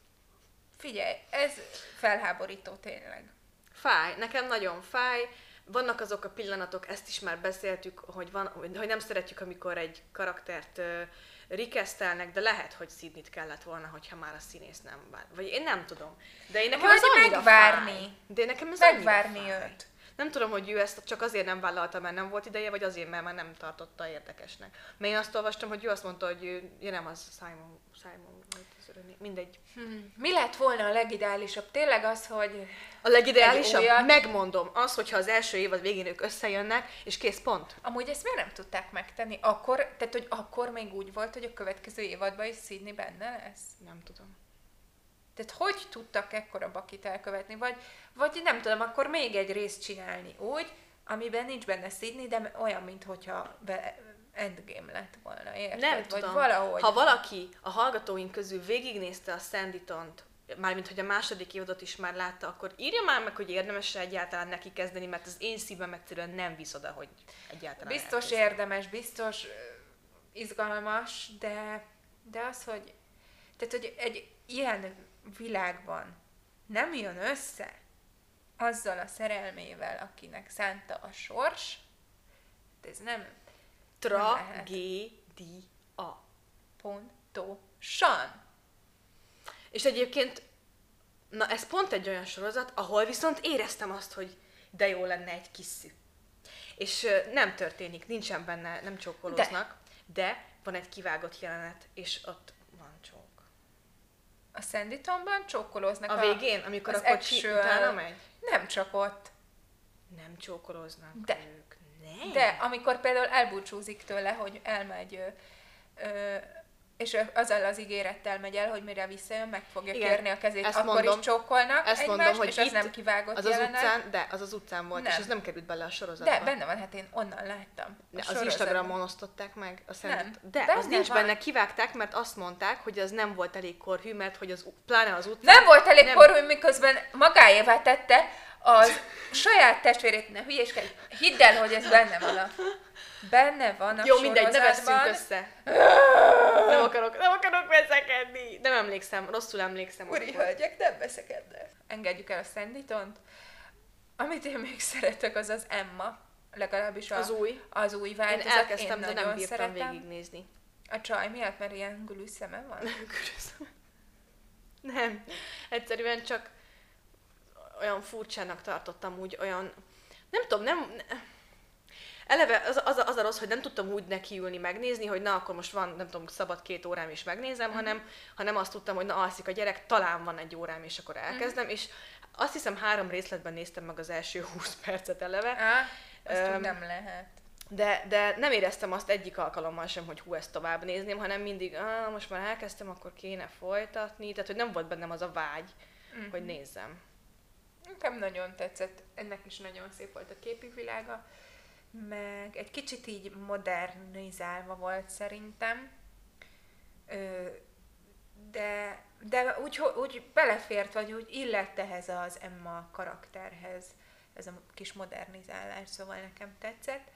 Figyelj, ez felháborító tényleg. Fáj, nekem nagyon fáj. Vannak azok a pillanatok, ezt is már beszéltük, hogy, van, hogy nem szeretjük, amikor egy karaktert uh, rikesztelnek, de lehet, hogy Sidney-t kellett volna, hogyha már a színész nem vár. Vagy én nem tudom. De én nekem Vagy ez megvárni. Fáj. De nekem ez Megvárni őt. Nem tudom, hogy ő ezt csak azért nem vállalta, mert nem volt ideje, vagy azért, mert már nem tartotta érdekesnek. Mert én azt olvastam, hogy ő azt mondta, hogy ő, ja nem, az Simon, Simon, volt az mindegy. Hmm. Mi lett volna a legideálisabb? Tényleg az, hogy A legideálisabb, újat. megmondom, az, hogyha az első évad végén ők összejönnek, és kész pont. amúgy ezt miért nem tudták megtenni? Akkor, tehát, hogy akkor még úgy volt, hogy a következő évadban is Sydney benne lesz? Nem tudom. Tehát hogy tudtak ekkora bakit elkövetni? Vagy, vagy nem tudom, akkor még egy részt csinálni úgy, amiben nincs benne Sydney, de olyan, mint hogyha be endgame lett volna, érted? Nem vagy tudom. valahogy. Ha valaki a hallgatóink közül végignézte a Sanditon-t, mármint hogy a második évadot is már látta, akkor írja már meg, hogy érdemes egyáltalán neki kezdeni, mert az én szívem egyszerűen nem visz oda, hogy egyáltalán Biztos elkezdjem. érdemes, biztos izgalmas, de, de az, hogy, tehát, hogy egy ilyen világban nem jön össze azzal a szerelmével, akinek szánta a sors, ez nem Tragédia. pontosan. És egyébként, na ez pont egy olyan sorozat, ahol viszont éreztem azt, hogy de jó lenne egy kis szü. És nem történik, nincsen benne, nem csókolóznak, de. de van egy kivágott jelenet, és ott. A Sanditonban csókolóznak A végén, amikor a kocsi actual- utána megy? Nem csak ott. Nem csókolóznak De. ők. Nem. De amikor például elbúcsúzik tőle, hogy elmegy, ö, ö, és azzal az ígérettel megy el, hogy mire visszajön, meg fogja Igen, kérni a kezét, ezt akkor mondom. is csókolnak Ezt egymást, mondom, hogy és az nem kivágott Az az jelenet. utcán, de az az utcán volt, Nem. és ez nem került bele a sorozatba. De benne van, hát én onnan láttam. Ne, az sorozatban. Instagramon osztották meg a szent. Nem. De Benne az nincs van. benne, kivágták, mert azt mondták, hogy az nem volt elég korhű, mert hogy az, pláne az utcán... Nem volt elég Nem. korú, miközben magáévá tette az saját testvérét, ne hülyéskedj, hidd el, hogy ez benne van a, benne van a Jó, mindegy, ne vesszünk össze. Nem akarok, nem akarok veszekedni. Nem emlékszem, rosszul emlékszem. Úri hölgyek, nem veszekednek. Engedjük el a Sanditont. Amit én még szeretek, az az Emma. Legalábbis a, Az új. az új Én változat. elkezdtem, én de nem bírtam szeretem. végignézni. A csaj miatt, mert ilyen gülű szeme van? [LAUGHS] Köszönöm. Nem. Egyszerűen csak olyan furcsának tartottam úgy, olyan nem tudom, nem... Eleve az, az, az a rossz, hogy nem tudtam úgy nekiülni megnézni, hogy na, akkor most van, nem tudom, szabad két órám és megnézem, Mhm. hanem, hanem azt tudtam, hogy na, alszik a gyerek, talán van egy órám, és akkor elkezdem, és azt hiszem három részletben néztem meg az első [LAUGHS] 20 percet eleve, Á, azt úgy nem lehet. de, de nem éreztem azt egyik alkalommal sem, hogy hú, ezt tovább nézném, hanem mindig, ah, most már elkezdtem, akkor kéne folytatni, tehát hogy nem volt bennem az a vágy, Mhm. hogy nézzem. Nekem nagyon tetszett, ennek is nagyon szép volt a képi világa, meg egy kicsit így modernizálva volt szerintem, de, de úgy, úgy belefért, vagy úgy illett ehhez az Emma karakterhez, ez a kis modernizálás, szóval nekem tetszett.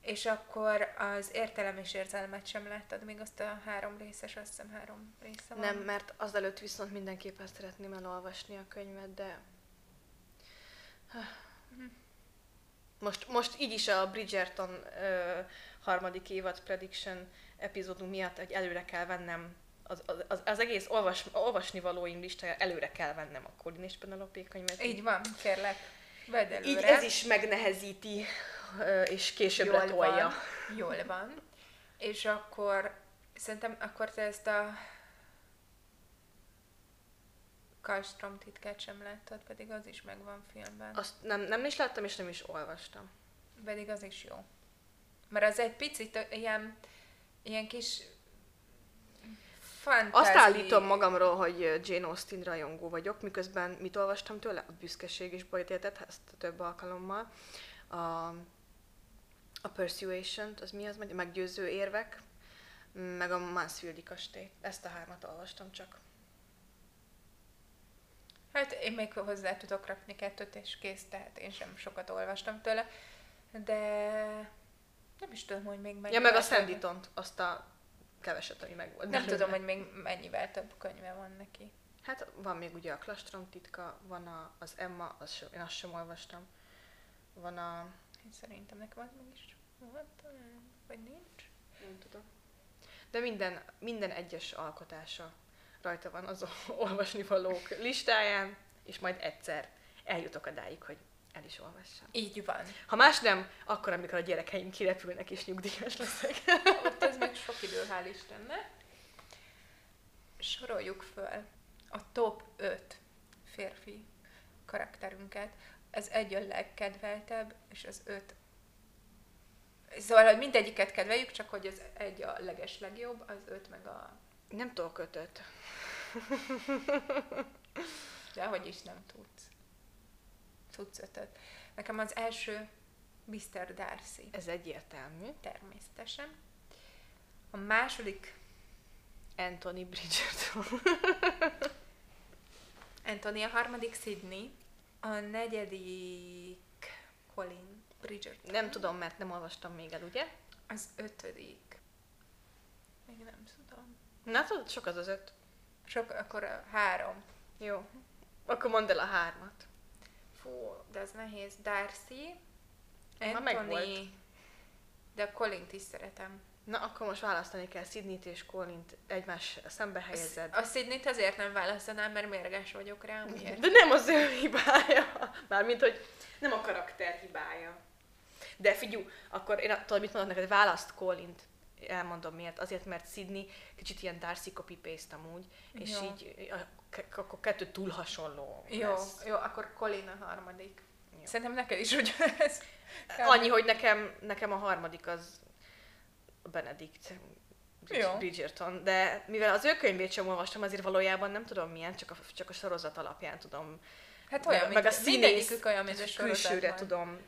És akkor az értelem és érzelmet sem láttad, még azt a három részes, azt hiszem három része van. Nem, mert azelőtt viszont mindenképpen szeretném elolvasni a könyvet, de... Most, most így is a Bridgerton ö, harmadik évad prediction epizódunk miatt, hogy előre kell vennem az, az, az, egész olvas, olvasni valóim listája, előre kell vennem a Colin és Penelope könyvet. Így van, kérlek, vedd előre. így ez is megnehezíti, és később Jól letolja. Van, jól van. És akkor szerintem akkor te ezt a Karlstrom titkát sem láttad, pedig az is megvan filmben. Azt nem, nem is láttam, és nem is olvastam. Pedig az is jó. Mert az egy picit ilyen, ilyen kis fantázi... Azt állítom magamról, hogy Jane Austen rajongó vagyok, miközben mit olvastam tőle? A büszkeség is bajt értett, ezt több alkalommal. A, a Persuasion, az mi az? Meggyőző érvek, meg a Mansfieldi kastély. Ezt a hármat olvastam csak. Hát én még hozzá tudok rakni kettőt, és kész, tehát én sem sokat olvastam tőle. De nem is tudom, hogy még Ja, mennyivel meg a több- Sanditon, azt a keveset, ami meg volt. Nem belőle. tudom, hogy még mennyivel több könyve van neki. Hát van még ugye a Klastrom titka, van a, az Emma, az sem, én azt sem olvastam. Van a... Én szerintem nekem az meg is volt vagy nincs. Nem tudom. De minden, minden egyes alkotása rajta van az [LAUGHS] olvasni valók listáján, és majd egyszer eljutok odáig, hogy el is olvassam. Így van. Ha más nem, akkor, amikor a gyerekeim kirepülnek és nyugdíjas leszek. [LAUGHS] Ott ez még sok idő, hál' Istennek. Soroljuk föl a top 5 férfi karakterünket. Ez egy a legkedveltebb, és az öt Szóval, hogy mindegyiket kedveljük, csak hogy az egy a leges legjobb, az öt meg a... Nem tudok kötött. De hogy is nem tudsz. Tudsz ötöt. Nekem az első Mr. Darcy. Ez egyértelmű. Természetesen. A második Anthony Bridgerton. [LAUGHS] Anthony, a harmadik Sydney, a negyedik Colin Bridgerton. Nem tudom, mert nem olvastam még el, ugye? Az ötödik. Még nem. Na, tudod, sok az az öt. Sok, akkor a három. Jó. Akkor mondd el a hármat. Fú, de az nehéz. Darcy. Anthony, de a Colint is szeretem. Na, akkor most választani kell Sydney-t és Colin-t egymás szembe helyezed. A Sydney-t azért nem választanám, mert mérges vagyok rá, miért? De nem az ő hibája. Mármint, hogy nem a karakter hibája. De figyú, akkor én tudod, mit mondok neked, választ Colint. Elmondom miért. Azért, mert Sydney kicsit ilyen Darcy copy-paste amúgy, és Jó. így a- akkor kettő túl hasonló Jó, lesz. jó, akkor Colin a harmadik. Jó. Szerintem neked is ugyanez. [LAUGHS] Annyi, hogy nekem, nekem a harmadik az Benedict Jó. Bridgerton, de mivel az ő könyvét sem olvastam, azért valójában nem tudom milyen, csak a, csak a sorozat alapján tudom Hát olyan, meg, mint, meg a színész olyan, mint a külsőre sorozatban. tudom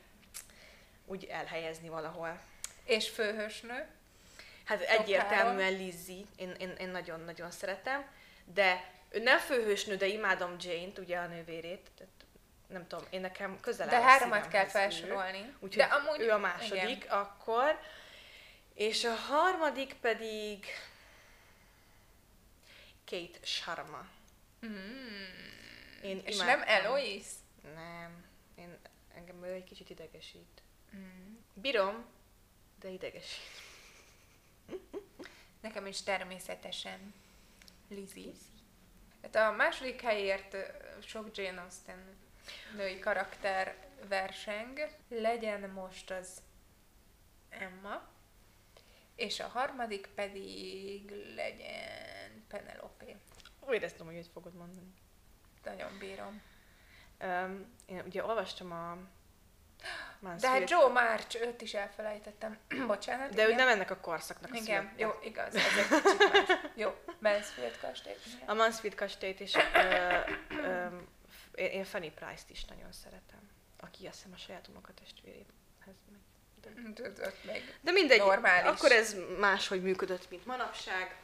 úgy elhelyezni valahol. És főhősnő. Hát Top egyértelműen Lizzie, én, én, én nagyon-nagyon szeretem, de ő nem főhősnő, de imádom Jane-t, ugye a nővérét, tehát nem tudom, én nekem közel De háromat kell felsorolni. Úgyhogy De amúgy, ő a második, Igen. akkor. És a harmadik pedig Kate Sharma. Mm. Én És imádtam. nem Eloise? Nem. Én, engem ő egy kicsit idegesít. Mm. Bírom, de idegesít. Nekem is természetesen Lizzie. Hát a második helyért sok Jane Austen női karakter verseng. Legyen most az Emma, és a harmadik pedig legyen Penelope. Úgy éreztem, hogy így fogod mondani. Nagyon bírom. Um, én ugye olvastam a Mansfield. De hát Joe March, őt is elfelejtettem. [CLEARS THROAT] Bocsánat. De igen. ő nem ennek a korszaknak a Igen, jó, igaz, ez egy kicsit más. Jó, Mansfield kastélyt. A Mansfield kastélyt is, ö, ö, én Fanny Price-t is nagyon szeretem, aki azt hiszem a saját unokatestvéréhez megy. De, de mindegy, normális. akkor ez máshogy működött, mint manapság.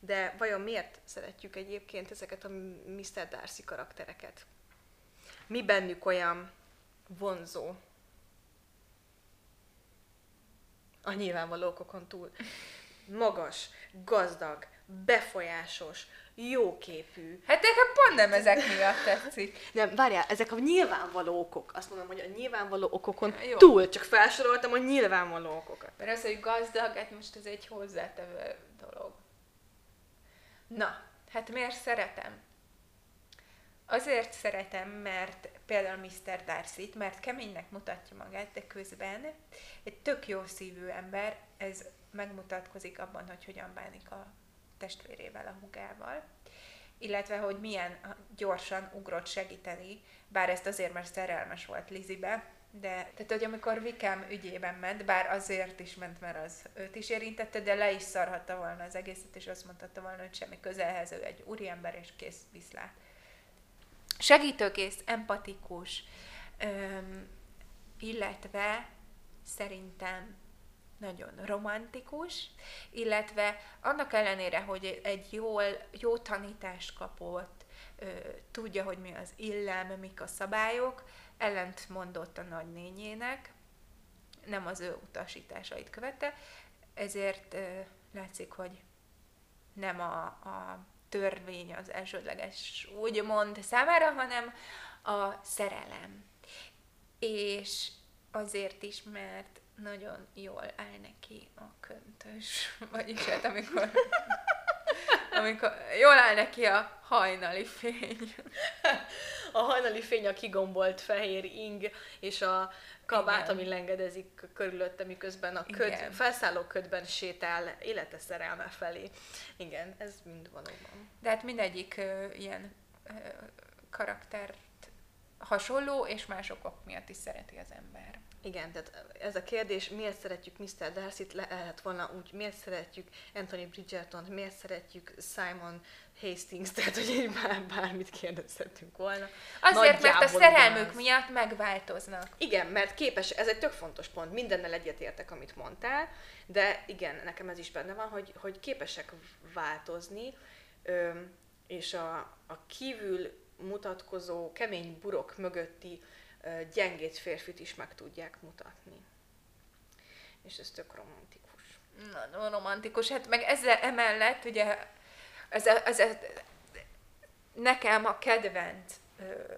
De vajon miért szeretjük egyébként ezeket a Mr. Darcy karaktereket? Mi bennük olyan vonzó? A nyilvánvaló okokon túl. Magas, gazdag, befolyásos, jóképű. Hát nekem pont nem ezek miatt tetszik. Nem, várjál, ezek a nyilvánvaló okok. Azt mondom, hogy a nyilvánvaló okokon Jó. túl, csak felsoroltam a nyilvánvaló okokat. Mert az, hogy gazdag, hát most ez egy hozzátevő dolog. Na, hát miért szeretem? Azért szeretem, mert például Mr. darcy mert keménynek mutatja magát, de közben egy tök jó szívű ember, ez megmutatkozik abban, hogy hogyan bánik a testvérével, a hugával, illetve hogy milyen gyorsan ugrott segíteni, bár ezt azért, mert szerelmes volt Lizibe, de tehát, hogy amikor Vikem ügyében ment, bár azért is ment, mert az őt is érintette, de le is szarhatta volna az egészet, és azt mondhatta volna, hogy semmi közelhez, ő egy úriember, és kész, viszlát. Segítőkész, empatikus, öm, illetve szerintem nagyon romantikus, illetve annak ellenére, hogy egy jól, jó tanítást kapott, ö, tudja, hogy mi az illem, mik a szabályok, ellent mondott a nagynényének, nem az ő utasításait követte, ezért ö, látszik, hogy nem a, a törvény az elsődleges úgymond számára, hanem a szerelem. És azért is, mert nagyon jól áll neki a köntös, [LAUGHS] vagyis hát amikor, [LAUGHS] amikor jól áll neki a hajnali fény. [LAUGHS] A hajnali fény a kigombolt fehér ing, és a kabát, Igen. ami lengedezik körülötte, miközben a köd, Igen. felszálló ködben sétál élete szerelme felé. Igen, ez mind valóban. De hát mindegyik uh, ilyen uh, karaktert hasonló, és mások miatt is szereti az ember. Igen, tehát ez a kérdés, miért szeretjük Mr. Darcy-t, lehet volna úgy, miért szeretjük Anthony bridgerton miért szeretjük Simon Hastings, tehát hogy így bár, bármit kérdezhetünk volna. Azért, mert a szerelmük az. miatt megváltoznak. Igen, mert képes, ez egy tök fontos pont, mindennel egyetértek, amit mondtál, de igen, nekem ez is benne van, hogy, hogy képesek változni, és a, a kívül mutatkozó kemény burok mögötti gyengét férfit is meg tudják mutatni. És ez tök romantikus. Nagyon romantikus. Hát meg ezzel emellett ugye ez, a, ez a, nekem a kedvenc ö,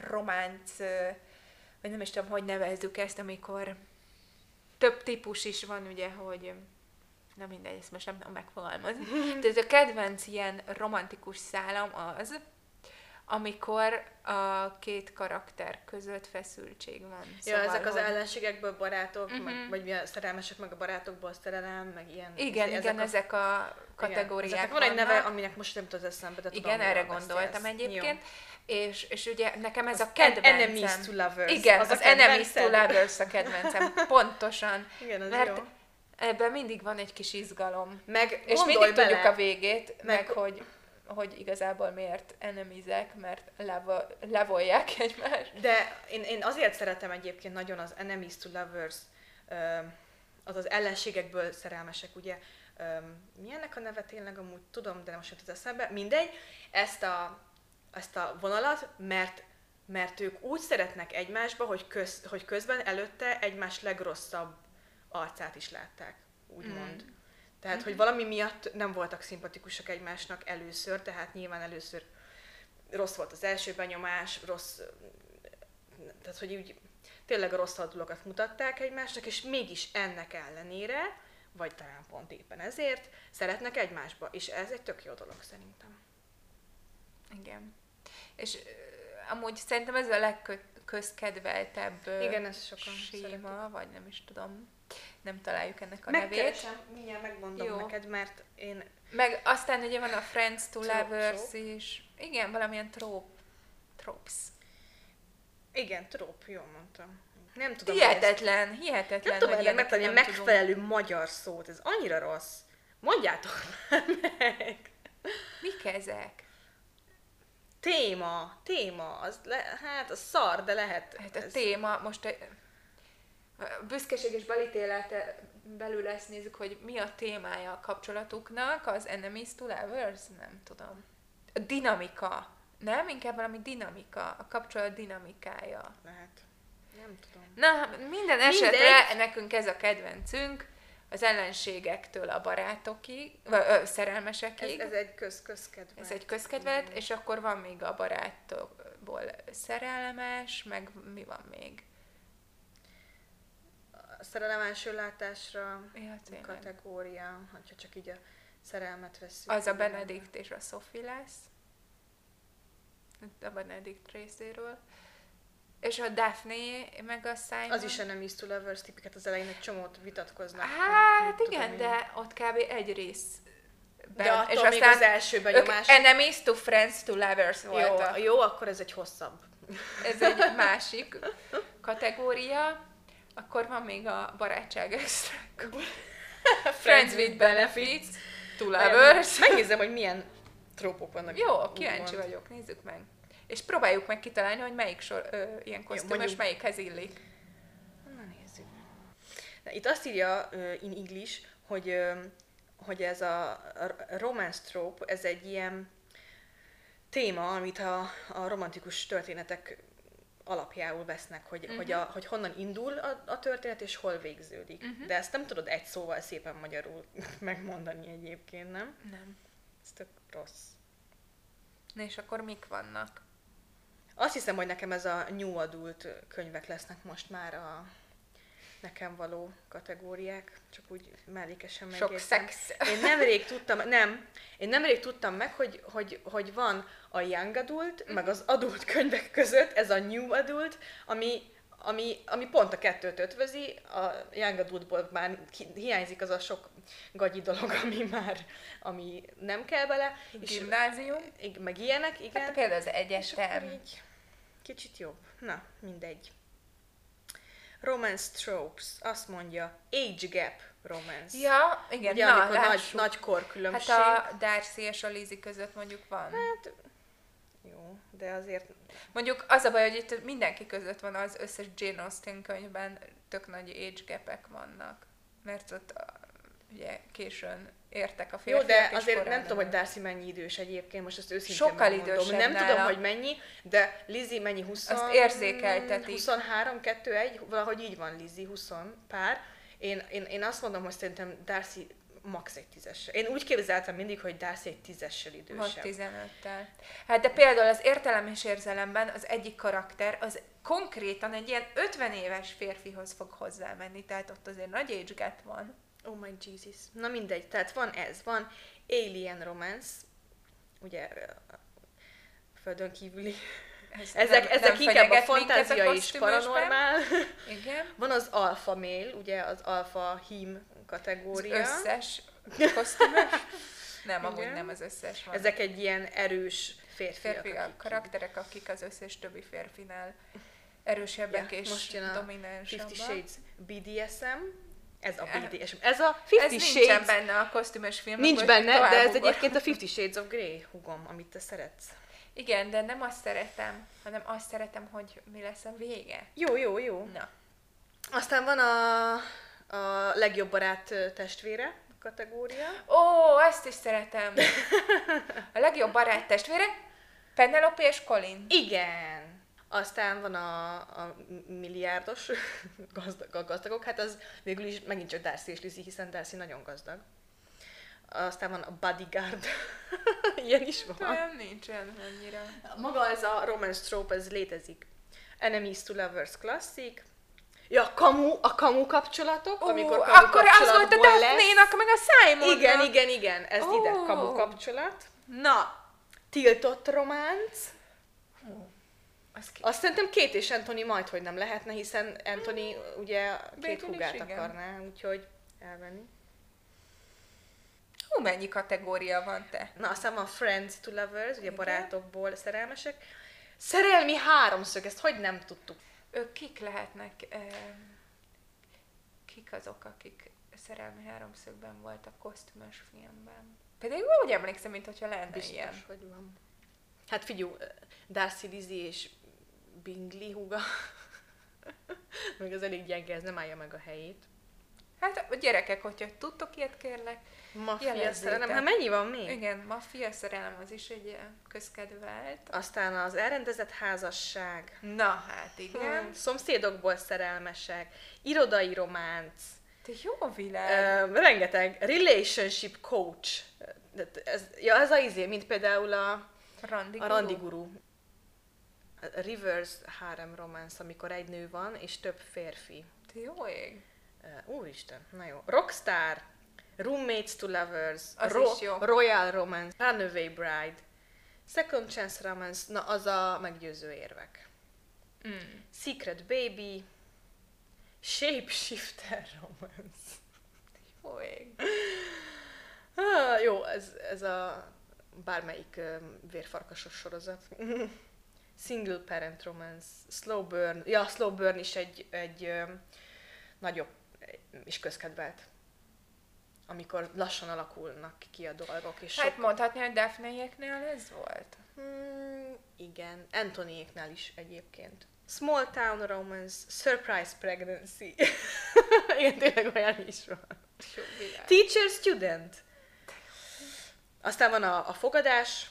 románc, ö, vagy nem is tudom, hogy nevezzük ezt, amikor több típus is van, ugye, hogy nem mindegy, ezt most nem tudom megfogalmazni. [LAUGHS] De ez a kedvenc ilyen romantikus szálam az, amikor a két karakter között feszültség van. Szóval, ja, ezek az hogy... ellenségekből barátok, uh-huh. meg, vagy mi a szerelmesek, meg a barátokból szerelem, meg ilyen. Igen, ezek igen, a... ezek a kategóriák igen, van egy neve, aminek most nem tud eszembe, de Igen, tudom, erre gondoltam beszélsz. egyébként. És, és ugye nekem ez az a kedvencem. Enemies to lovers. Igen, az, az enemies to lovers a kedvencem. [LAUGHS] Pontosan. Igen, az mert jó. ebben mindig van egy kis izgalom. Meg és mindig bele. tudjuk a végét, meg, meg hogy hogy igazából miért enemizek, mert levo- levolják egymást. De én, én azért szeretem egyébként nagyon az enemies to lovers, az az ellenségekből szerelmesek, ugye, milyennek a neve tényleg amúgy tudom, de most az eszembe, mindegy, ezt a, ezt a vonalat, mert mert ők úgy szeretnek egymásba, hogy, köz, hogy közben előtte egymás legrosszabb arcát is látták, úgymond. Mm. Tehát, mm-hmm. hogy valami miatt nem voltak szimpatikusak egymásnak először, tehát nyilván először rossz volt az első benyomás, rossz, tehát hogy úgy tényleg a rossz dolgokat mutatták egymásnak, és mégis ennek ellenére, vagy talán pont éppen ezért, szeretnek egymásba, és ez egy tök jó dolog szerintem. Igen. És amúgy szerintem ez a legközkedveltebb Igen, ez sokan séma, szeretik. vagy nem is tudom. Nem találjuk ennek a nevét. Megkeresem, mindjárt megmondom Jó. neked, mert én... Meg aztán ugye van a Friends to Lovers is. Igen, valamilyen trop, tropes. Igen, tróp, jól mondtam. Nem tudom, hogy ezt- Hihetetlen, hihetetlen, Nem tudom hogy megtalálni a megfelelő magyar szót, ez annyira rossz. Mondjátok már meg! Mik ezek? Téma, téma, az le, hát a szar, de lehet. Hát a ez- téma, most büszkeség és balítélete belül ezt nézzük, hogy mi a témája a kapcsolatuknak, az enemies to lovers, nem tudom. A dinamika, nem? Inkább valami dinamika, a kapcsolat dinamikája. Lehet. Nem tudom. Na, minden esetre Mindegy. nekünk ez a kedvencünk, az ellenségektől a barátokig, vagy ö, Ez, szerelmesekig. ez egy köz, közkedve. Ez egy közkedvelet, és akkor van még a barátokból szerelmes, meg mi van még? A szerelem első látásra Ja, kategória, hogyha csak így a szerelmet veszünk. Az a Benedikt és a Sophie lesz. A Benedikt részéről. És a Daphne meg a Simon. Az is a nem to lovers tipiket az elején egy csomót vitatkoznak. Hát mit igen, tudom de ott kb. egy rész. De attól még az első benyomás... enemies to friends to lovers Jó, voltak. jó, akkor ez egy hosszabb. Ez egy másik [LAUGHS] kategória. Akkor van még a barátság extra. [LAUGHS] Friends with benefits to lovers. Megnézem, hogy milyen trópok vannak. Jó, kíváncsi úgymond. vagyok, nézzük meg. És próbáljuk meg kitalálni, hogy melyik sor, ö, ilyen kosztümös, mondjuk- melyikhez illik. Na nézzük. Na, Itt azt írja uh, in English, hogy, uh, hogy ez a, a romance trope, ez egy ilyen téma, amit a, a romantikus történetek alapjául vesznek, hogy, uh-huh. hogy, a, hogy honnan indul a, a történet, és hol végződik. Uh-huh. De ezt nem tudod egy szóval szépen magyarul [LAUGHS] megmondani egyébként, nem? Nem. Ez tök rossz. Na és akkor mik vannak? Azt hiszem, hogy nekem ez a new adult könyvek lesznek most már a nekem való kategóriák, csak úgy mellékesen Sok megjegyzem. szex. Én nemrég tudtam, nem, én nemrég tudtam meg, hogy, hogy, hogy van a young adult, meg az adult könyvek között ez a new adult, ami, ami, ami pont a kettőt ötvözi, a young adultból már ki- hiányzik az a sok gagyi dolog, ami már, ami nem kell bele, és Gimnázium? ig- meg ilyenek, igen. Hát például az És egyetem. így kicsit jobb. Na, mindegy. Romance tropes, azt mondja, age gap romance. Ja, igen, Ugye, na, amikor nagy, lássuk. nagy korkülönbség. Hát a Darcy és a Lizzie között mondjuk van. Hát, jó, de azért Mondjuk az a baj, hogy itt mindenki között van az összes Jane Austen könyvben tök nagy age gapek vannak. Mert ott ugye későn értek a jó, férfiak, de és azért nem tudom, hogy. Darcy mennyi idős egyébként, most ezt őszintén Sokkal idősebb Nem nála. tudom, hogy mennyi, de Lizzie mennyi 20... Azt érzékeltetik. 23, 2, 1, valahogy így van Lizzie, 20 pár. Én, én, én azt mondom, hogy szerintem Darcy max egy tízessel. Én úgy képzeltem mindig, hogy Darcy egy tízessel idősebb. 15-tel. Hát de például az értelem és érzelemben az egyik karakter az konkrétan egy ilyen 50 éves férfihoz fog hozzámenni, tehát ott azért nagy age gap van. Oh my Jesus. Na mindegy, tehát van ez, van Alien Romance, ugye földön kívüli. Ez Ezek, nem- ezek nem inkább a fantázia kosztümösben. paranormál. Igen. [LAUGHS] Van az alfa male, ugye az alfa hím Az kategória. összes kosztümös. Nem, amúgy Igen. nem az összes van. Ezek egy ilyen erős férfiak. férfi akik- karakterek, akik az összes többi férfinál erősebbek Ja, és most jön a dominánsabbak. Fifty Shades BDSM. Ez a Eh, BDSM. Ez a Ez Fifty nincsen Shades. benne a kosztümös filmben. Nincs benne, de ez ugor. egyébként a Fifty Shades of Grey, hugom, amit te szeretsz. Igen, de nem azt szeretem, hanem azt szeretem, hogy mi lesz a vége. Jó, jó, jó. Na, Aztán van a, a legjobb barát testvére kategória. Ó, ezt is szeretem. [LAUGHS] A legjobb barát testvére, Penelope és Colin. Igen! Aztán van a, a milliárdos [LAUGHS] gazdag, a gazdagok, hát az végül is megint csak Darcy és Lizzie, hiszen Darcy nagyon gazdag. Aztán van a bodyguard. [LAUGHS] Ilyen is van. Nem, nincsen annyira. Maga ez a romance trope, ez létezik. Enemies to lovers klasszik. Ja, kamu, a kamu kapcsolatok, Ó, amikor kamu akkor az volt a. Daphne-nak, meg a Simonnak. Igen, igen, igen, ez Ó. ide kamu kapcsolat. Na, Tiltott románc. Az ki? Azt szerintem két és Anthony majd, hogy nem lehetne, hiszen Anthony ugye két húgát akarná, úgyhogy elvenni. Hú, mennyi kategória van te? Na, aztán van Friends to Lovers, ugye Igen. barátokból szerelmesek. Szerelmi háromszög, ezt hogy nem tudtuk? Ők kik lehetnek, eh, kik azok, akik szerelmi háromszögben voltak kosztümös filmben? Pedig úgy emlékszem, mintha lenne Biztos, ilyen. hogy van. Hát figyelj, Darcy Lizzie és Bingley húga. [LAUGHS] Még az elég gyenge, ez nem állja meg a helyét. Hát a gyerekek, hogyha tudtok ilyet kérlek. Maffia szerelem, hát mennyi van még? Igen, maffia szerelem az is egy ilyen közkedvelt. Aztán az elrendezett házasság, Na hát igen. Igen. Szomszédokból szerelmesek, irodai románc, Te jó világ. ö, rengeteg relationship coach. Ez, ja, ez a izé, mint például a, Randi a Randi Guru. A reverse harem romance, amikor egy nő van, és több férfi. Te jó ég. Úristen, na jó. Rockstar, Roommates to Lovers, Az is jó. Royal Romance, Runaway Bride, Second Chance Romance, na az a meggyőző érvek. Mm. Secret Baby, Shapeshifter Romance. Jó ég. Ah, jó, ez, ez a bármelyik uh, vérfarkasos sorozat. Single Parent Romance, Slow Burn, ja, Slow Burn is egy, egy uh, nagyobb és közkedvelt. Amikor lassan alakulnak ki a dolgok, és Hát sok... mondhatni, hogy Daphne-éknél ez volt. Hmm, igen, Antonyéknál is egyébként. Small Town Romance, Surprise Pregnancy. [LAUGHS] igen, tényleg olyan is van. Teacher Student. Aztán van a, a fogadás,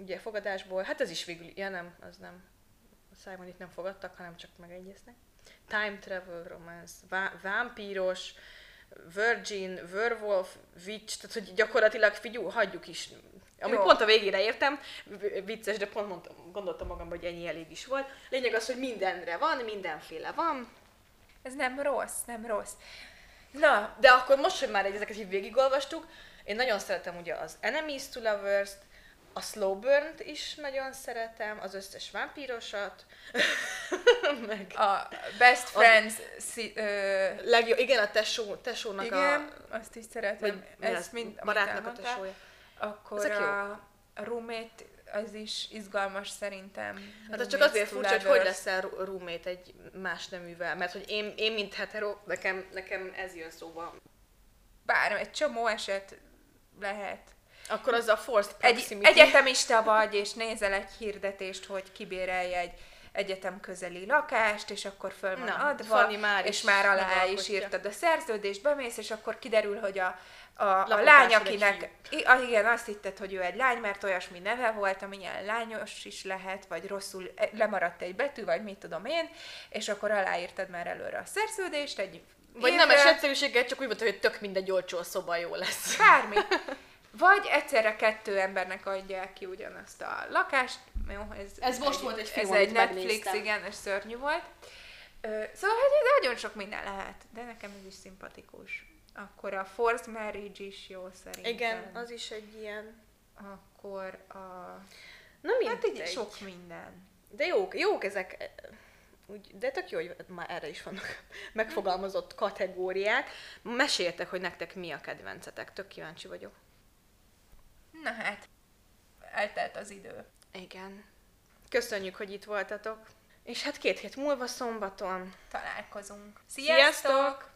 ugye fogadásból, hát ez is végül, ja nem, az nem. Simon itt nem fogadtak, hanem csak megegyeztek. Time Travel Romance, vá- vámpíros, Virgin, Werewolf, Witch, tehát hogy gyakorlatilag figyú, hagyjuk is. Ami Jó. pont a végére értem, vicces, de pont mondtam, gondoltam magamban, hogy ennyi elég is volt. Lényeg az, hogy mindenre van, mindenféle van, Ez nem rossz, nem rossz. Na, De akkor most, hogy már ezeket így végigolvastuk, én nagyon szeretem ugye az Enemies to Lovers-t, a Slow Burn-t is nagyon szeretem, az összes vámpírosat, [LAUGHS] meg a Best Friends szi, ö, legjobb, igen, a tesó, tesónak igen, a... azt is szeretem. Vagy ez mind, barátnak a tesója. Akkor Ezek a, a roommate az is izgalmas szerintem. Hát csak azért furcsa, hogy hogy leszel roommate egy más neművel, mert hogy én, én mint hetero, nekem, nekem ez jön szóba. Bár egy csomó eset lehet. Akkor az a forced Egy, proximity. egyetemista vagy, és nézel egy hirdetést, hogy kibérelj egy egyetem közeli lakást, és akkor föl van Na, adva, már és már alá is írtad a szerződést, bemész, és akkor kiderül, hogy a, a, a lány, egy akinek, ah, igen, azt hitted, hogy ő egy lány, mert olyasmi neve volt, amilyen lányos is lehet, vagy rosszul e, lemaradt egy betű, vagy mit tudom én, és akkor aláírtad már előre a szerződést, egy Vagy évre, nem es egyszerűséggel, csak úgy volt, hogy tök mindegy olcsó a szoba jó lesz. Bármi. [LAUGHS] Vagy egyszerre kettő embernek adják ki ugyanazt a lakást. Jó, ez, Ez most volt egy film, Ez egy Netflix, megnéztem. igen, és szörnyű volt. Szóval, hogy nagyon sok minden lehet, de nekem ez is szimpatikus. Akkor a Forced Marriage is jó szerintem. Igen, az is egy ilyen... Akkor a... Na Hát mindegy. így sok minden. De jók, jók ezek, úgy, de tök jó, hogy már erre is vannak [LAUGHS] megfogalmazott kategóriák. Meséltek, hogy nektek mi a kedvencetek, tök kíváncsi vagyok. Na hát, eltelt az idő. Igen. Köszönjük, hogy itt voltatok. És hát két hét múlva szombaton Találkozunk. Sziasztok! Sziasztok!